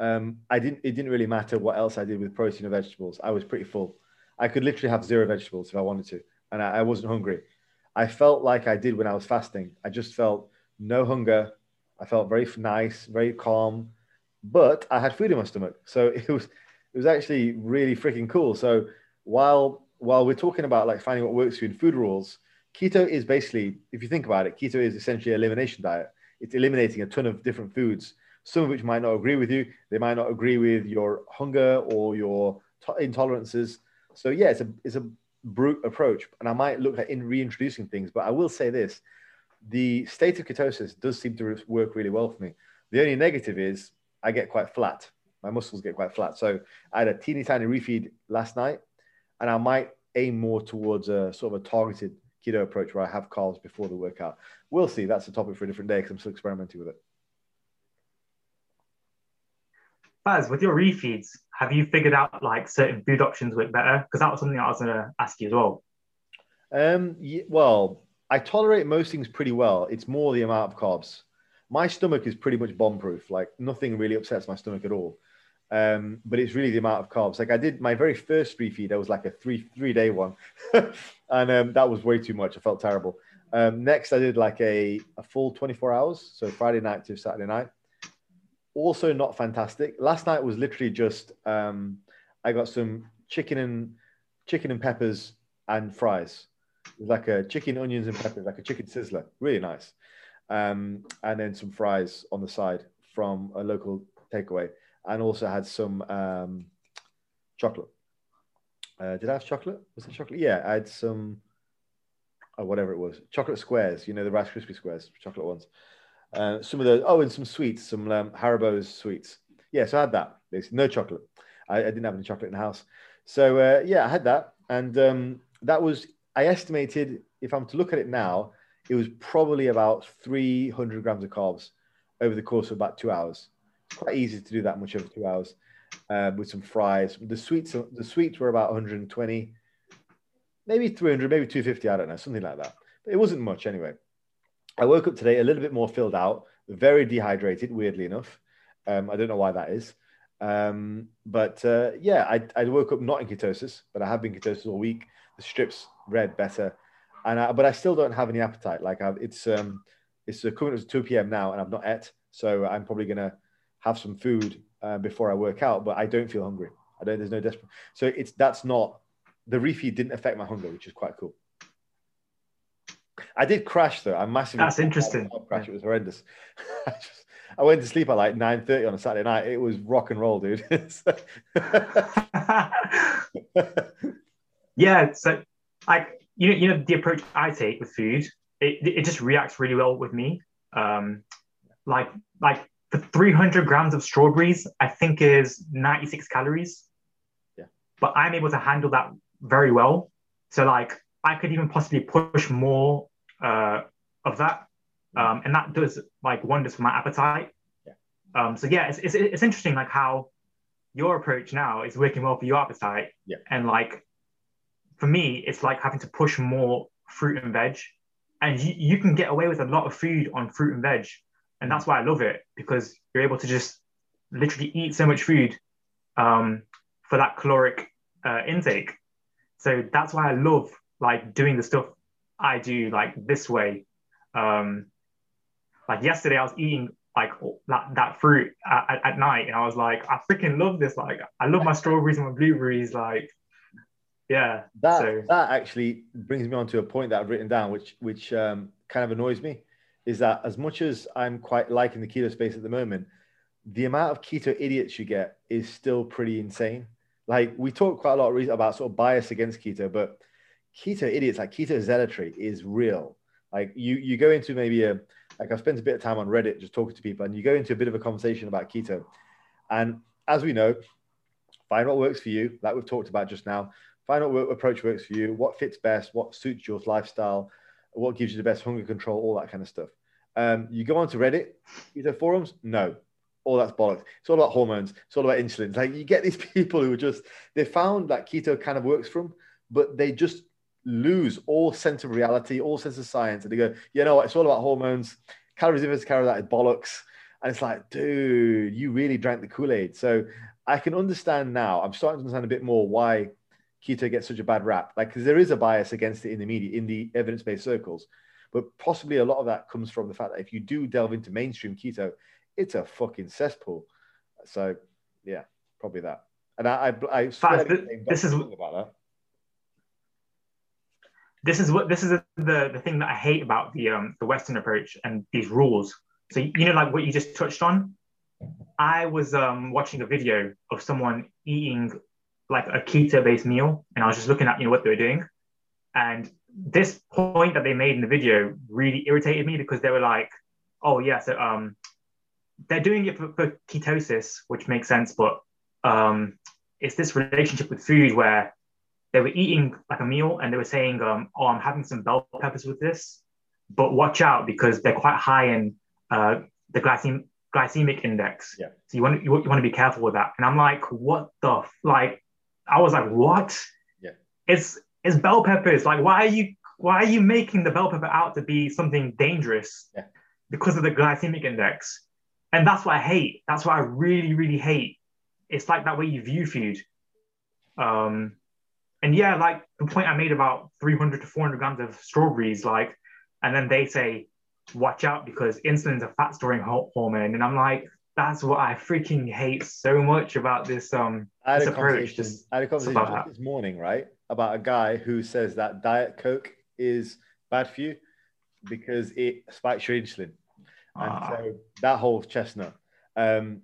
um, I didn't. It didn't really matter what else I did with protein or vegetables. I was pretty full. I could literally have zero vegetables if I wanted to, and I, I wasn't hungry. I felt like I did when I was fasting. I just felt no hunger. I felt very nice, very calm, but I had food in my stomach. So it was it was actually really freaking cool. So while while we're talking about like finding what works for you in food rules, keto is basically, if you think about it, keto is essentially an elimination diet. It's eliminating a ton of different foods, some of which might not agree with you. They might not agree with your hunger or your intolerances. So yeah, it's a it's a brute approach, and I might look at in reintroducing things. But I will say this: the state of ketosis does seem to work really well for me. The only negative is I get quite flat. My muscles get quite flat. So I had a teeny tiny refeed last night, and I might aim more towards a sort of a targeted keto approach where I have carbs before the workout. We'll see. That's a topic for a different day because I'm still experimenting with it. Faz, with your refeeds, have you figured out like certain food options work better? Because that was something I was going to ask you as well. Um, yeah, well, I tolerate most things pretty well. It's more the amount of carbs. My stomach is pretty much bomb proof. Like nothing really upsets my stomach at all. Um, but it's really the amount of carbs. Like I did my very first refeed, I was like a three three day one, and um, that was way too much. I felt terrible. Um, next, I did like a, a full 24 hours, so Friday night to Saturday night also not fantastic. Last night was literally just um, I got some chicken and chicken and peppers and fries. Like a chicken, onions, and peppers, like a chicken sizzler. Really nice. Um, and then some fries on the side from a local takeaway, and also had some um, chocolate. Uh, did I have chocolate? Was it chocolate? Yeah, I had some, oh, whatever it was, chocolate squares. You know the Rice Krispie squares, chocolate ones. Uh, some of the oh, and some sweets, some um, Haribo's sweets. Yeah, so I had that. Basically, no chocolate. I, I didn't have any chocolate in the house. So uh, yeah, I had that, and um, that was I estimated if I'm to look at it now, it was probably about 300 grams of carbs over the course of about two hours. Quite easy to do that much over two hours uh, with some fries. The sweets, the sweets were about 120, maybe 300, maybe 250. I don't know, something like that. But it wasn't much anyway. I woke up today a little bit more filled out, very dehydrated, weirdly enough. Um, I don't know why that is. Um, but uh, yeah, I, I woke up not in ketosis, but I have been ketosis all week. The strips read better, and I, but I still don't have any appetite. Like I've, it's um, it's uh, coming to 2 p.m. now, and I've not ate, so I'm probably gonna have some food uh, before I work out. But I don't feel hungry. I don't. There's no desperate. So it's that's not the refeed didn't affect my hunger, which is quite cool. I did crash though. I massively. That's interesting. Crash. It was horrendous. I just, I went to sleep at like 9.30 on a Saturday night. It was rock and roll, dude. yeah. So like, you know, you know, the approach I take with food, it, it just reacts really well with me. Um, like, like the 300 grams of strawberries, I think is 96 calories. Yeah. But I'm able to handle that very well. So like, I could even possibly push more uh, of that um, and that does like wonders for my appetite. Yeah. Um, so yeah, it's, it's, it's interesting like how your approach now is working well for your appetite. Yeah. And like for me, it's like having to push more fruit and veg, and you, you can get away with a lot of food on fruit and veg, and that's why I love it because you're able to just literally eat so much food um, for that caloric uh, intake. So that's why I love like doing the stuff I do like this way. Um, like yesterday, I was eating like that, that fruit at, at night, and I was like, I freaking love this. Like, I love my strawberries and my blueberries. Like, yeah. That so. that actually brings me on to a point that I've written down, which which um, kind of annoys me, is that as much as I'm quite liking the keto space at the moment, the amount of keto idiots you get is still pretty insane. Like we talk quite a lot about sort of bias against keto, but keto idiots like keto zealotry is real. Like you you go into maybe a like I've spent a bit of time on Reddit just talking to people, and you go into a bit of a conversation about keto. And as we know, find what works for you, like we've talked about just now. Find what approach works for you, what fits best, what suits your lifestyle, what gives you the best hunger control, all that kind of stuff. Um, you go onto Reddit, keto forums, no, all that's bollocks. It's all about hormones. It's all about insulin. Like you get these people who are just they found that keto kind of works for them, but they just lose all sense of reality, all sense of science, and they go, you know what, it's all about hormones. Calories in versus calories out is bollocks. And it's like, dude, you really drank the Kool-Aid. So I can understand now. I'm starting to understand a bit more why keto gets such a bad rap. Like, because there is a bias against it in the media, in the evidence-based circles. But possibly a lot of that comes from the fact that if you do delve into mainstream keto, it's a fucking cesspool. So yeah, probably that. And I, I, I Faz, this, this is about that this is what this is the the thing that I hate about the um the Western approach and these rules. So you know, like what you just touched on. I was um watching a video of someone eating like a keto based meal, and I was just looking at you know what they were doing, and this point that they made in the video really irritated me because they were like, oh yeah, so um they're doing it for, for ketosis, which makes sense, but um it's this relationship with food where they were eating like a meal and they were saying, um, "Oh, I'm having some bell peppers with this, but watch out because they're quite high in uh, the glycemic glycemic index. Yeah. So you want you, you want to be careful with that." And I'm like, "What the f-? like?" I was like, "What? Yeah. It's it's bell peppers. Like, why are you why are you making the bell pepper out to be something dangerous? Yeah. Because of the glycemic index." And that's what I hate. That's what I really, really hate. It's like that way you view food. Um, and yeah, like the point I made about 300 to 400 grams of strawberries, like, and then they say, watch out because insulin's a fat storing hormone. And I'm like, that's what I freaking hate so much about this um I had this a approach. conversation, Just I had a conversation this morning, right, about a guy who says that Diet Coke is bad for you because it spikes your insulin. And Ah. so that whole chestnut. Um,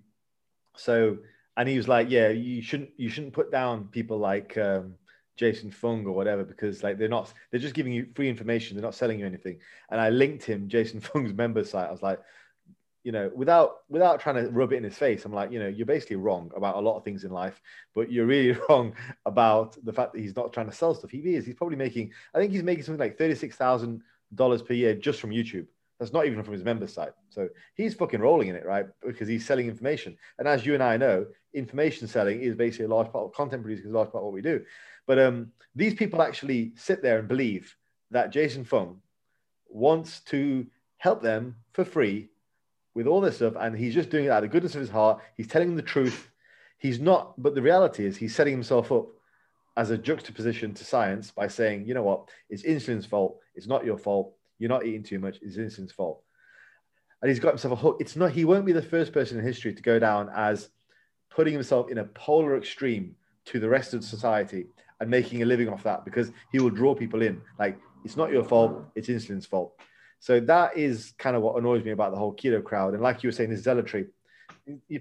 so and he was like, yeah, you shouldn't you shouldn't put down people like um, Jason Fung or whatever because like they're not they're just giving you free information. They're not selling you anything. And I linked him Jason Fung's member site. I was like, you know, without without trying to rub it in his face, I'm like, you know, you're basically wrong about a lot of things in life, but you're really wrong about the fact that he's not trying to sell stuff. He is. He's probably making. I think he's making something like thirty six thousand dollars per year just from YouTube. That's not even from his member site. So he's fucking rolling in it, right? Because he's selling information. And as you and I know, information selling is basically a large part of content producing is a large part of what we do. But um, these people actually sit there and believe that Jason Fung wants to help them for free with all this stuff, and he's just doing it out of the goodness of his heart. He's telling them the truth. He's not, but the reality is he's setting himself up as a juxtaposition to science by saying, you know what, it's insulin's fault. It's not your fault. You're not eating too much. It's insulin's fault. And he's got himself a hook. It's not, he won't be the first person in history to go down as putting himself in a polar extreme to the rest of society and making a living off that because he will draw people in. Like, it's not your fault. It's insulin's fault. So that is kind of what annoys me about the whole keto crowd. And like you were saying, this zealotry.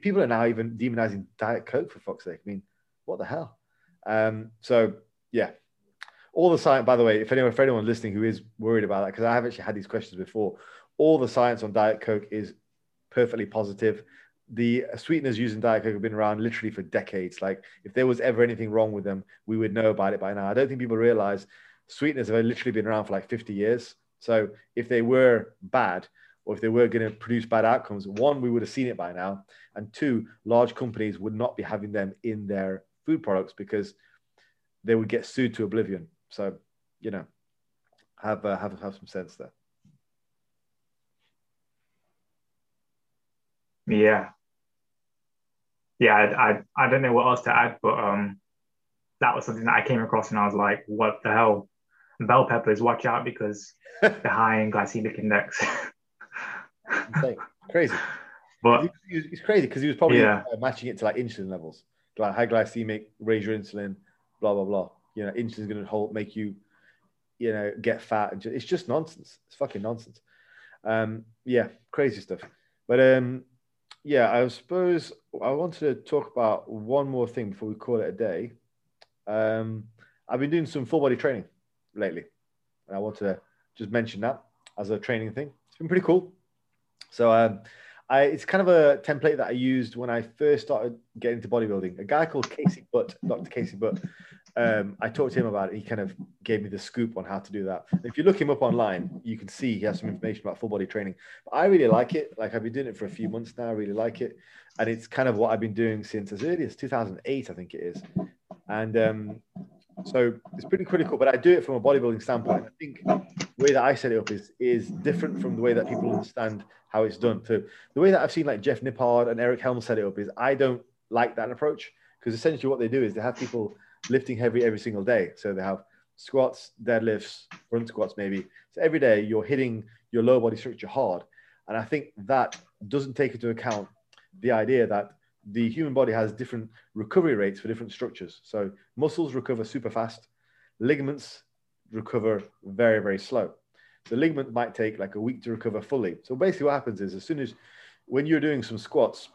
People are now even demonizing Diet Coke for fuck's sake. I mean, what the hell? Um, so yeah, all the science. By the way, if anyone, for anyone listening who is worried about that, because I have actually had these questions before, all the science on Diet Coke is perfectly positive. The sweeteners used in Diet Coke have been around literally for decades. Like, if there was ever anything wrong with them, we would know about it by now. I don't think people realize sweeteners have literally been around for like 50 years. So if they were bad, or if they were going to produce bad outcomes, one, we would have seen it by now, and two, large companies would not be having them in their food products because they would get sued to oblivion. So, you know, have uh, have have some sense there. Yeah. Yeah, I, I I don't know what else to add, but um that was something that I came across and I was like, what the hell? Bell peppers, watch out because they're high in glycemic index. Crazy. but It's crazy because he was probably Yeah. uh, matching it to like insulin levels, like high glycemic, raise your insulin, blah blah blah. You know, insulin's going to hold, make you, you know, get fat. and It's just nonsense. It's fucking nonsense. Um, yeah, crazy stuff. But um, yeah, I suppose I wanted to talk about one more thing before we call it a day. Um, I've been doing some full body training lately, and I want to just mention that as a training thing. It's been pretty cool. So um, I, it's kind of a template that I used when I first started getting into bodybuilding. A guy called Casey Butt, Dr. Casey Butt. Um, I talked to him about it. He kind of gave me the scoop on how to do that. If you look him up online, you can see he has some information about full body training. But I really like it. Like I've been doing it for a few months now. I really like it, and it's kind of what I've been doing since as early as 2008, I think it is. And um, so it's pretty critical. But I do it from a bodybuilding standpoint. I think the way that I set it up is is different from the way that people understand how it's done. So the way that I've seen like Jeff Nippard and Eric Helm set it up is I don't like that approach because essentially what they do is they have people lifting heavy every single day. So they have squats, deadlifts, front squats maybe. So every day you're hitting your lower body structure hard. And I think that doesn't take into account the idea that the human body has different recovery rates for different structures. So muscles recover super fast, ligaments recover very, very slow. So ligament might take like a week to recover fully. So basically what happens is as soon as when you're doing some squats,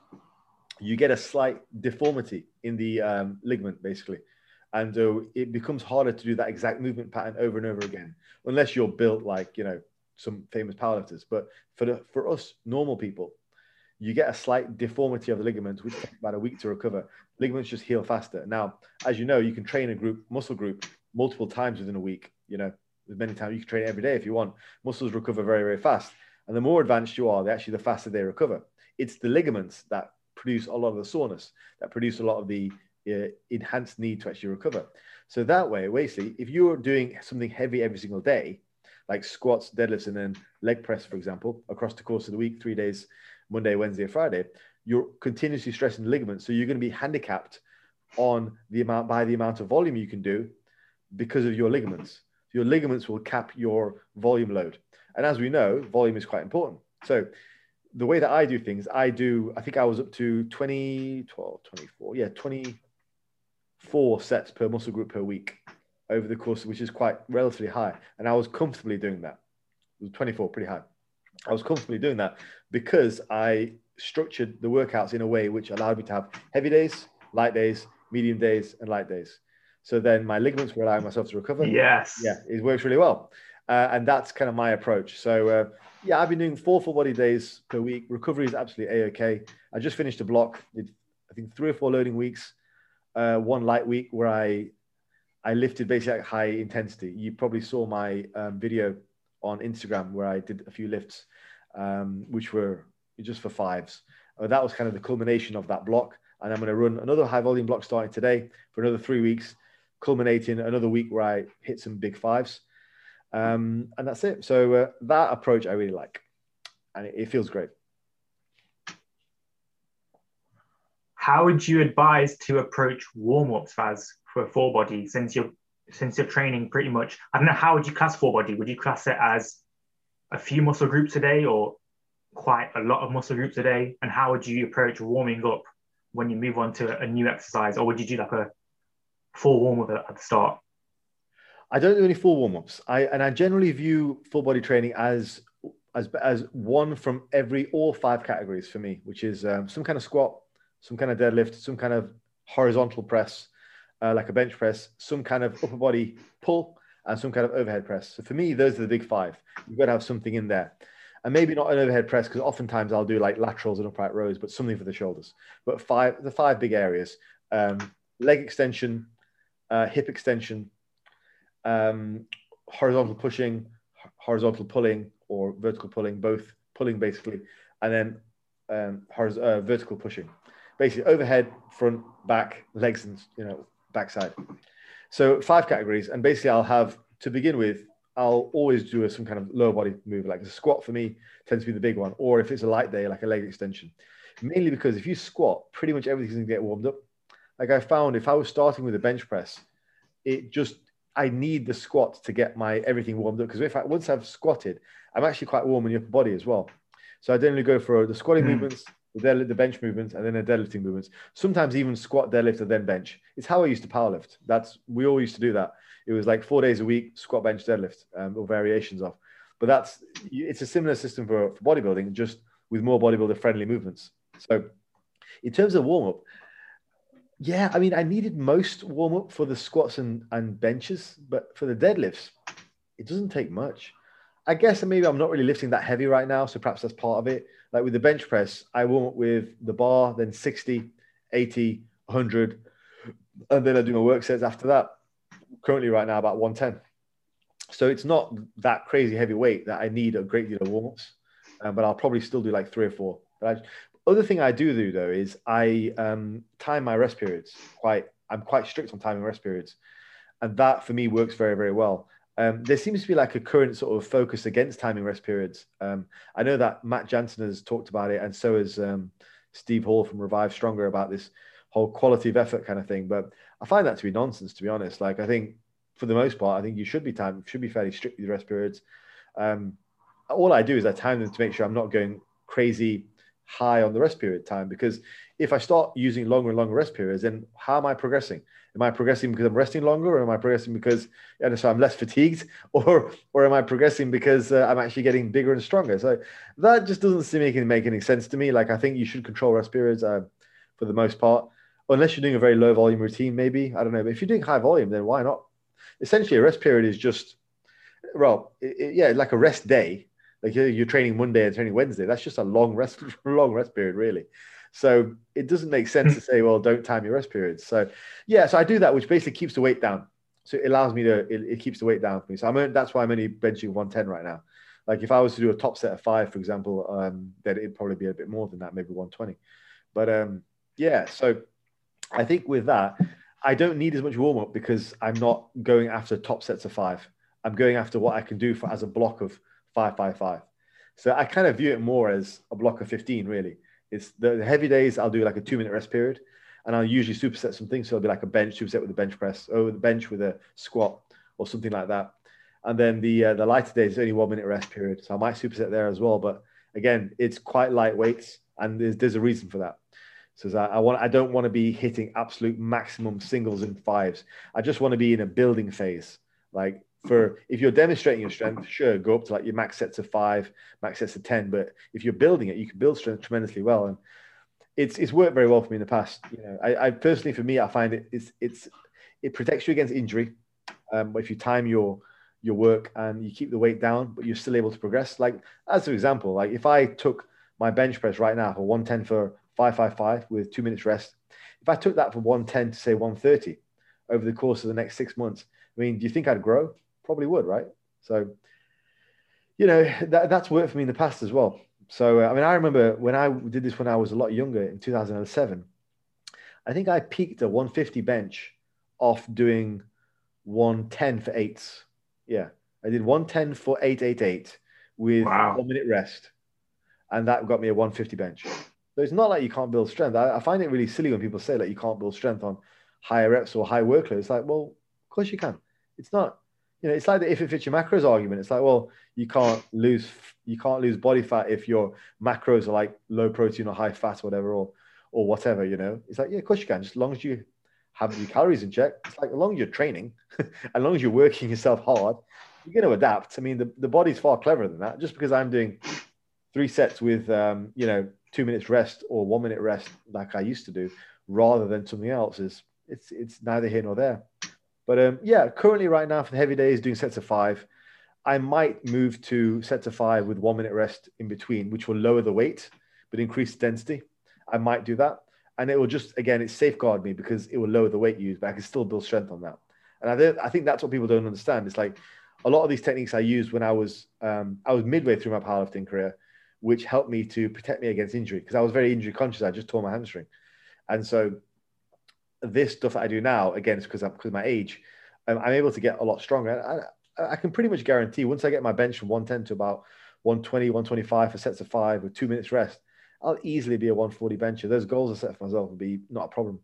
you get a slight deformity in the um, ligament basically. And uh, it becomes harder to do that exact movement pattern over and over again, unless you're built like, you know, some famous powerlifters. But for, the, for us normal people, you get a slight deformity of the ligaments, which takes about a week to recover. Ligaments just heal faster. Now, as you know, you can train a group, muscle group, multiple times within a week. You know, many times you can train every day if you want. Muscles recover very, very fast. And the more advanced you are, the actually the faster they recover. It's the ligaments that produce a lot of the soreness, that produce a lot of the uh, enhanced need to actually recover. So that way, basically, if you're doing something heavy every single day, like squats, deadlifts, and then leg press, for example, across the course of the week, three days, Monday, Wednesday, Friday, you're continuously stressing the ligaments. So you're going to be handicapped on the amount by the amount of volume you can do because of your ligaments. Your ligaments will cap your volume load. And as we know, volume is quite important. So the way that I do things, I do, I think I was up to 20, 12, 24, yeah, 24 sets per muscle group per week over the course, which is quite relatively high. And I was comfortably doing that. It was 24, pretty high. I was comfortably doing that because I structured the workouts in a way which allowed me to have heavy days, light days, medium days, and light days. So then my ligaments were allowing myself to recover. Yes. Yeah, it works really well. Uh, and that's kind of my approach. So uh, yeah, I've been doing four full body days per week. Recovery is absolutely a okay. I just finished a block. Did, I think three or four loading weeks, uh, one light week where I I lifted basically at high intensity. You probably saw my um, video on Instagram where I did a few lifts, um, which were just for fives. Uh, that was kind of the culmination of that block. And I'm going to run another high volume block starting today for another three weeks, culminating another week where I hit some big fives. Um, and that's it. So uh, that approach I really like, and it, it feels great. How would you advise to approach warm ups, Faz, for full body since you're since you're training pretty much? I don't know. How would you class full body? Would you class it as a few muscle groups a day or quite a lot of muscle groups a day? And how would you approach warming up when you move on to a new exercise, or would you do like a full warm up at the start? I don't do any full warm ups. I and I generally view full body training as as as one from every all five categories for me, which is um, some kind of squat, some kind of deadlift, some kind of horizontal press, uh, like a bench press, some kind of upper body pull, and some kind of overhead press. So for me, those are the big five. You've got to have something in there. And maybe not an overhead press because oftentimes I'll do like laterals and upright rows, but something for the shoulders. But five, the five big areas: um, leg extension, uh, hip extension, um, horizontal pushing, horizontal pulling, or vertical pulling, both pulling basically, and then um, uh, vertical pushing, basically overhead, front, back, legs, and you know backside. So five categories, and basically I'll have to begin with. I'll always do a, some kind of lower body move, like a squat for me tends to be the big one, or if it's a light day, like a leg extension. Mainly because if you squat, pretty much everything's gonna get warmed up. Like I found, if I was starting with a bench press, it just I need the squat to get my everything warmed up because if I once I've squatted, I'm actually quite warm in the upper body as well. So I generally go for the squatting mm. movements, the, the bench movements, and then the deadlifting movements. Sometimes even squat, deadlift, and then bench. It's how I used to powerlift. That's we all used to do that. It was like four days a week, squat, bench, deadlift, um, or variations of. But that's it's a similar system for, for bodybuilding, just with more bodybuilder friendly movements. So, in terms of warm up, yeah, I mean, I needed most warm up for the squats and, and benches, but for the deadlifts, it doesn't take much. I guess maybe I'm not really lifting that heavy right now, so perhaps that's part of it. Like with the bench press, I warm up with the bar, then 60, 80, 100, and then I do my work sets after that. Currently, right now, about 110. So it's not that crazy heavy weight that I need a great deal of warm ups, um, but I'll probably still do like three or four. But I, other thing I do do though is I um, time my rest periods. Quite, I'm quite strict on timing rest periods, and that for me works very very well. Um, there seems to be like a current sort of focus against timing rest periods. Um, I know that Matt Jansen has talked about it, and so has um, Steve Hall from Revive Stronger about this whole quality of effort kind of thing. But I find that to be nonsense, to be honest. Like I think for the most part, I think you should be time should be fairly strict with rest periods. Um, all I do is I time them to make sure I'm not going crazy high on the rest period time because if I start using longer and longer rest periods, then how am I progressing? Am I progressing because I'm resting longer, or am I progressing because and so I'm less fatigued, or or am I progressing because uh, I'm actually getting bigger and stronger? So that just doesn't seem to make any sense to me. Like I think you should control rest periods uh, for the most part, unless you're doing a very low volume routine. Maybe I don't know, but if you're doing high volume, then why not? Essentially, a rest period is just well, it, it, yeah, like a rest day like you're training Monday and training Wednesday. That's just a long rest, long rest period, really. So it doesn't make sense to say, well, don't time your rest periods. So yeah, so I do that, which basically keeps the weight down. So it allows me to, it, it keeps the weight down for me. So I'm that's why I'm only benching 110 right now. Like if I was to do a top set of five, for example, um, then it'd probably be a bit more than that, maybe 120. But um, yeah, so I think with that, I don't need as much warm up because I'm not going after top sets of five. I'm going after what I can do for as a block of five, five, five. So I kind of view it more as a block of 15, really. It's the, the heavy days, I'll do like a two minute rest period. And I'll usually superset some things. So it'll be like a bench superset with a bench press, or the bench with a squat, or something like that. And then the uh, the lighter days, is only one minute rest period. So I might superset there as well. But again, it's quite lightweight, and there's there's a reason for that. So I want I don't want to be hitting absolute maximum singles and fives. I just want to be in a building phase. Like for if you're demonstrating your strength, sure, go up to like your max sets of five, max sets of ten. But if you're building it, you can build strength tremendously well. And it's it's worked very well for me in the past. You know, I, I personally for me, I find it it's it's it protects you against injury. Um, if you time your your work and you keep the weight down, but you're still able to progress. Like as an example, like if I took my bench press right now for 110 for 555 with two minutes rest, if I took that from 110 to say 130 over the course of the next six months, I mean, do you think I'd grow? Probably would, right? So, you know, that, that's worked for me in the past as well. So, uh, I mean, I remember when I did this when I was a lot younger in 2007, I think I peaked a 150 bench off doing 110 for eights. Yeah. I did 110 for 888 with wow. one minute rest. And that got me a 150 bench. So it's not like you can't build strength. I, I find it really silly when people say like you can't build strength on higher reps or high workload. It's like, well, of course you can. It's not, you know, it's like the if it fits your macros argument. It's like, well, you can't lose you can't lose body fat if your macros are like low protein or high fat or whatever, or or whatever, you know. It's like, yeah, of course you can, just as long as you have your calories in check. It's like as long as you're training, as long as you're working yourself hard, you're going to adapt. I mean, the, the body's far cleverer than that. Just because I'm doing three sets with, um, you know, two minutes rest or one minute rest like I used to do, rather than something else, is it's it's neither here nor there. But um, yeah, currently right now for the heavy days, doing sets of five. I might move to sets of five with one minute rest in between, which will lower the weight but increase density. I might do that and it will just again it safeguard me because it will lower the weight used, but I can still build strength on that. And I, I think that's what people don't understand. It's like a lot of these techniques I used when I was um, I was midway through my powerlifting career, which helped me to protect me against injury because I was very injury conscious. I just tore my hamstring, and so this stuff that I do now, again, because I'm because my age, um, I'm able to get a lot stronger. I, I can pretty much guarantee once I get my bench from 110 to about 120, 125 for sets of five with two minutes rest, I'll easily be a 140 bencher. Those goals I set for myself would be not a problem.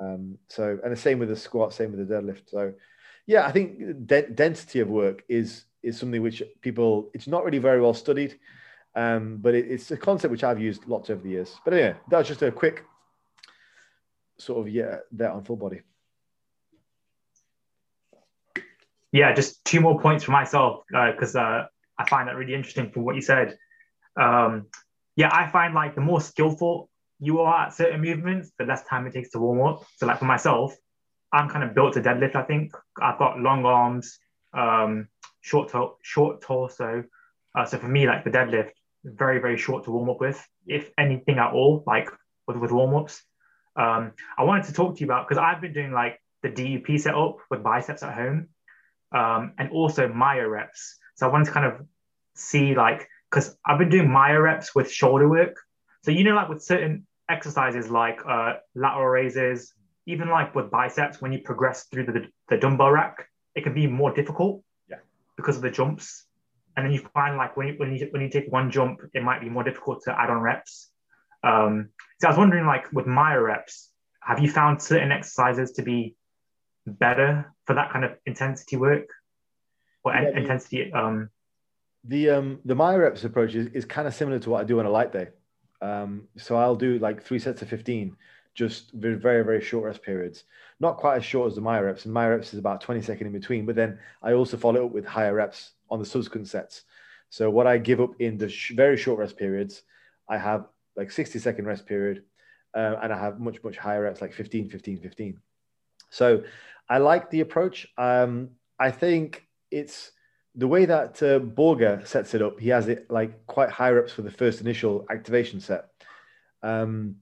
Um, so, and the same with the squat, same with the deadlift. So, yeah, I think de- density of work is is something which people it's not really very well studied, um, but it, it's a concept which I've used lots over the years. But anyway, that was just a quick sort of yeah there on full body. Yeah, just two more points for myself because uh, uh, I find that really interesting from what you said. Um, yeah, I find like the more skillful you are at certain movements, the less time it takes to warm up. So like for myself, I'm kind of built to deadlift. I think I've got long arms, um, short to- short torso. Uh, so for me, like the deadlift, very very short to warm up with, if anything at all, like with with warm ups. Um, I wanted to talk to you about because I've been doing like the DUP setup with biceps at home, um, and also myo reps. So I wanted to kind of see like because I've been doing myo reps with shoulder work. So you know, like with certain exercises like uh, lateral raises, even like with biceps, when you progress through the, the dumbbell rack, it can be more difficult yeah. because of the jumps. And then you find like when you, when you when you take one jump, it might be more difficult to add on reps. Um, so I was wondering, like with myo reps, have you found certain exercises to be better for that kind of intensity work or yeah, intensity um, the um the myo reps approach is, is kind of similar to what I do on a light day. Um, so I'll do like three sets of 15, just very, very, very short rest periods. Not quite as short as the myo reps. And myo reps is about 20 second in between, but then I also follow up with higher reps on the subsequent sets. So what I give up in the sh- very short rest periods, I have like 60 second rest period, uh, and I have much, much higher reps, like 15, 15, 15. So I like the approach. Um, I think it's, the way that uh, Borge sets it up, he has it like quite high reps for the first initial activation set. Um,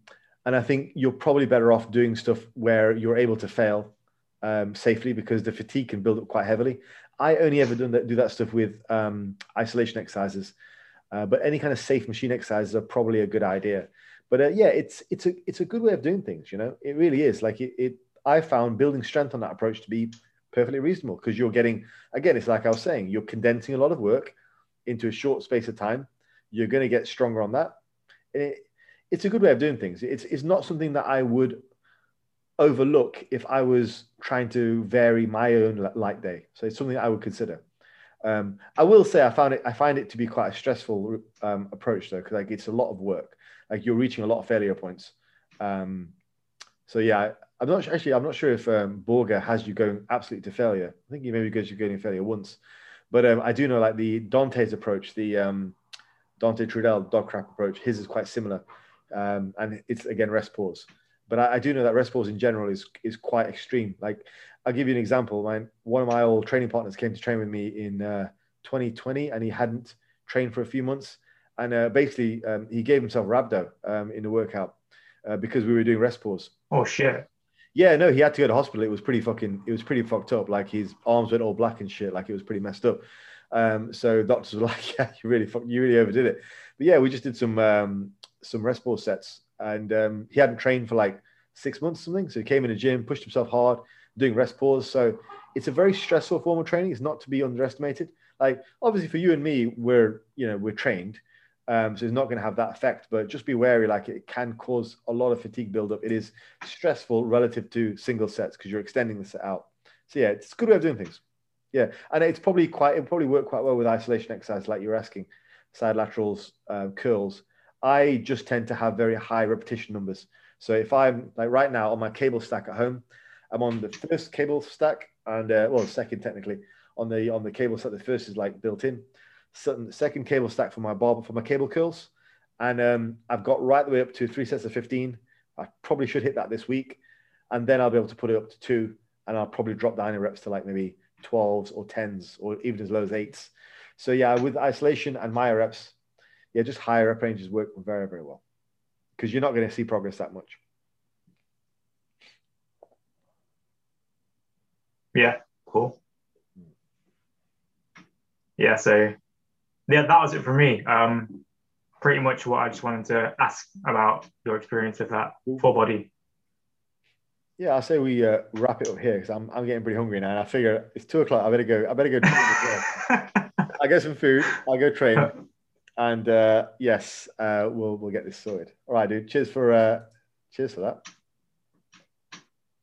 and I think you're probably better off doing stuff where you're able to fail um, safely because the fatigue can build up quite heavily. I only ever done that, do that stuff with um, isolation exercises, uh, but any kind of safe machine exercises are probably a good idea. But uh, yeah, it's it's a it's a good way of doing things. You know, it really is. Like it, it I found building strength on that approach to be perfectly reasonable because you're getting again it's like i was saying you're condensing a lot of work into a short space of time you're going to get stronger on that it, it's a good way of doing things it's, it's not something that i would overlook if i was trying to vary my own light day so it's something i would consider Um, I will say I found it. I find it to be quite a stressful um, approach though, because like it's a lot of work. Like you're reaching a lot of failure points. Um, so yeah, I'm not actually. I'm not sure if um, Borge has you going absolutely to failure. I think he maybe goes you going failure once, but um, I do know like the Dante's approach, the um, Dante Trudel DoggCrapp approach. His is quite similar, um, and it's again rest pause. But I, I, do know that rest pause in general is is quite extreme. Like I'll give you an example. My, one of my old training partners came to train with me in uh, 2020 and he hadn't trained for a few months. And uh, basically, um, he gave himself rhabdo um, in the workout uh, because we were doing rest pause. Oh, shit. Yeah, no, he had to go to hospital. It was pretty fucking, it was pretty fucked up. Like his arms went all black and shit. Like it was pretty messed up. Um, so doctors were like, yeah, you really, you really overdid it. But yeah, we just did some, um, some rest pause sets and um, he hadn't trained for like six months or something. So he came in the gym, pushed himself hard doing rest pause. So it's a very stressful form of training. It's not to be underestimated. Like obviously for you and me, we're you know we're trained, um, so it's not going to have that effect. But just be wary. Like it can cause a lot of fatigue buildup. It is stressful relative to single sets because you're extending the set out. So yeah, it's a good way of doing things. Yeah, and it's probably quite it probably work quite well with isolation exercise, like you're asking, side laterals, uh, curls. I just tend to have very high repetition numbers. So if I'm like right now on my cable stack at home, I'm on the first cable stack and uh, well, second technically on the on the cable stack. The first is like built in. Second cable stack for my barber for my cable curls, and um, I've got right the way up to three sets of 15. I probably should hit that this week, and then I'll be able to put it up to two, and I'll probably drop down in reps to like maybe 12s or 10s or even as low as eights. So yeah, with isolation and myo reps, yeah, just higher rep ranges work very very well because you're not going to see progress that much. Yeah, cool. Yeah, so yeah, that was it for me. Um, pretty much what I just wanted to ask about your experience with that full body. Yeah, I say we uh, wrap it up here because I'm, I'm getting pretty hungry now. And I figure it's two o'clock. I better go. I better go. I get some food. I'll go train. And uh, yes, uh, we'll we'll get this sorted. All right, dude. Cheers for uh, cheers for that.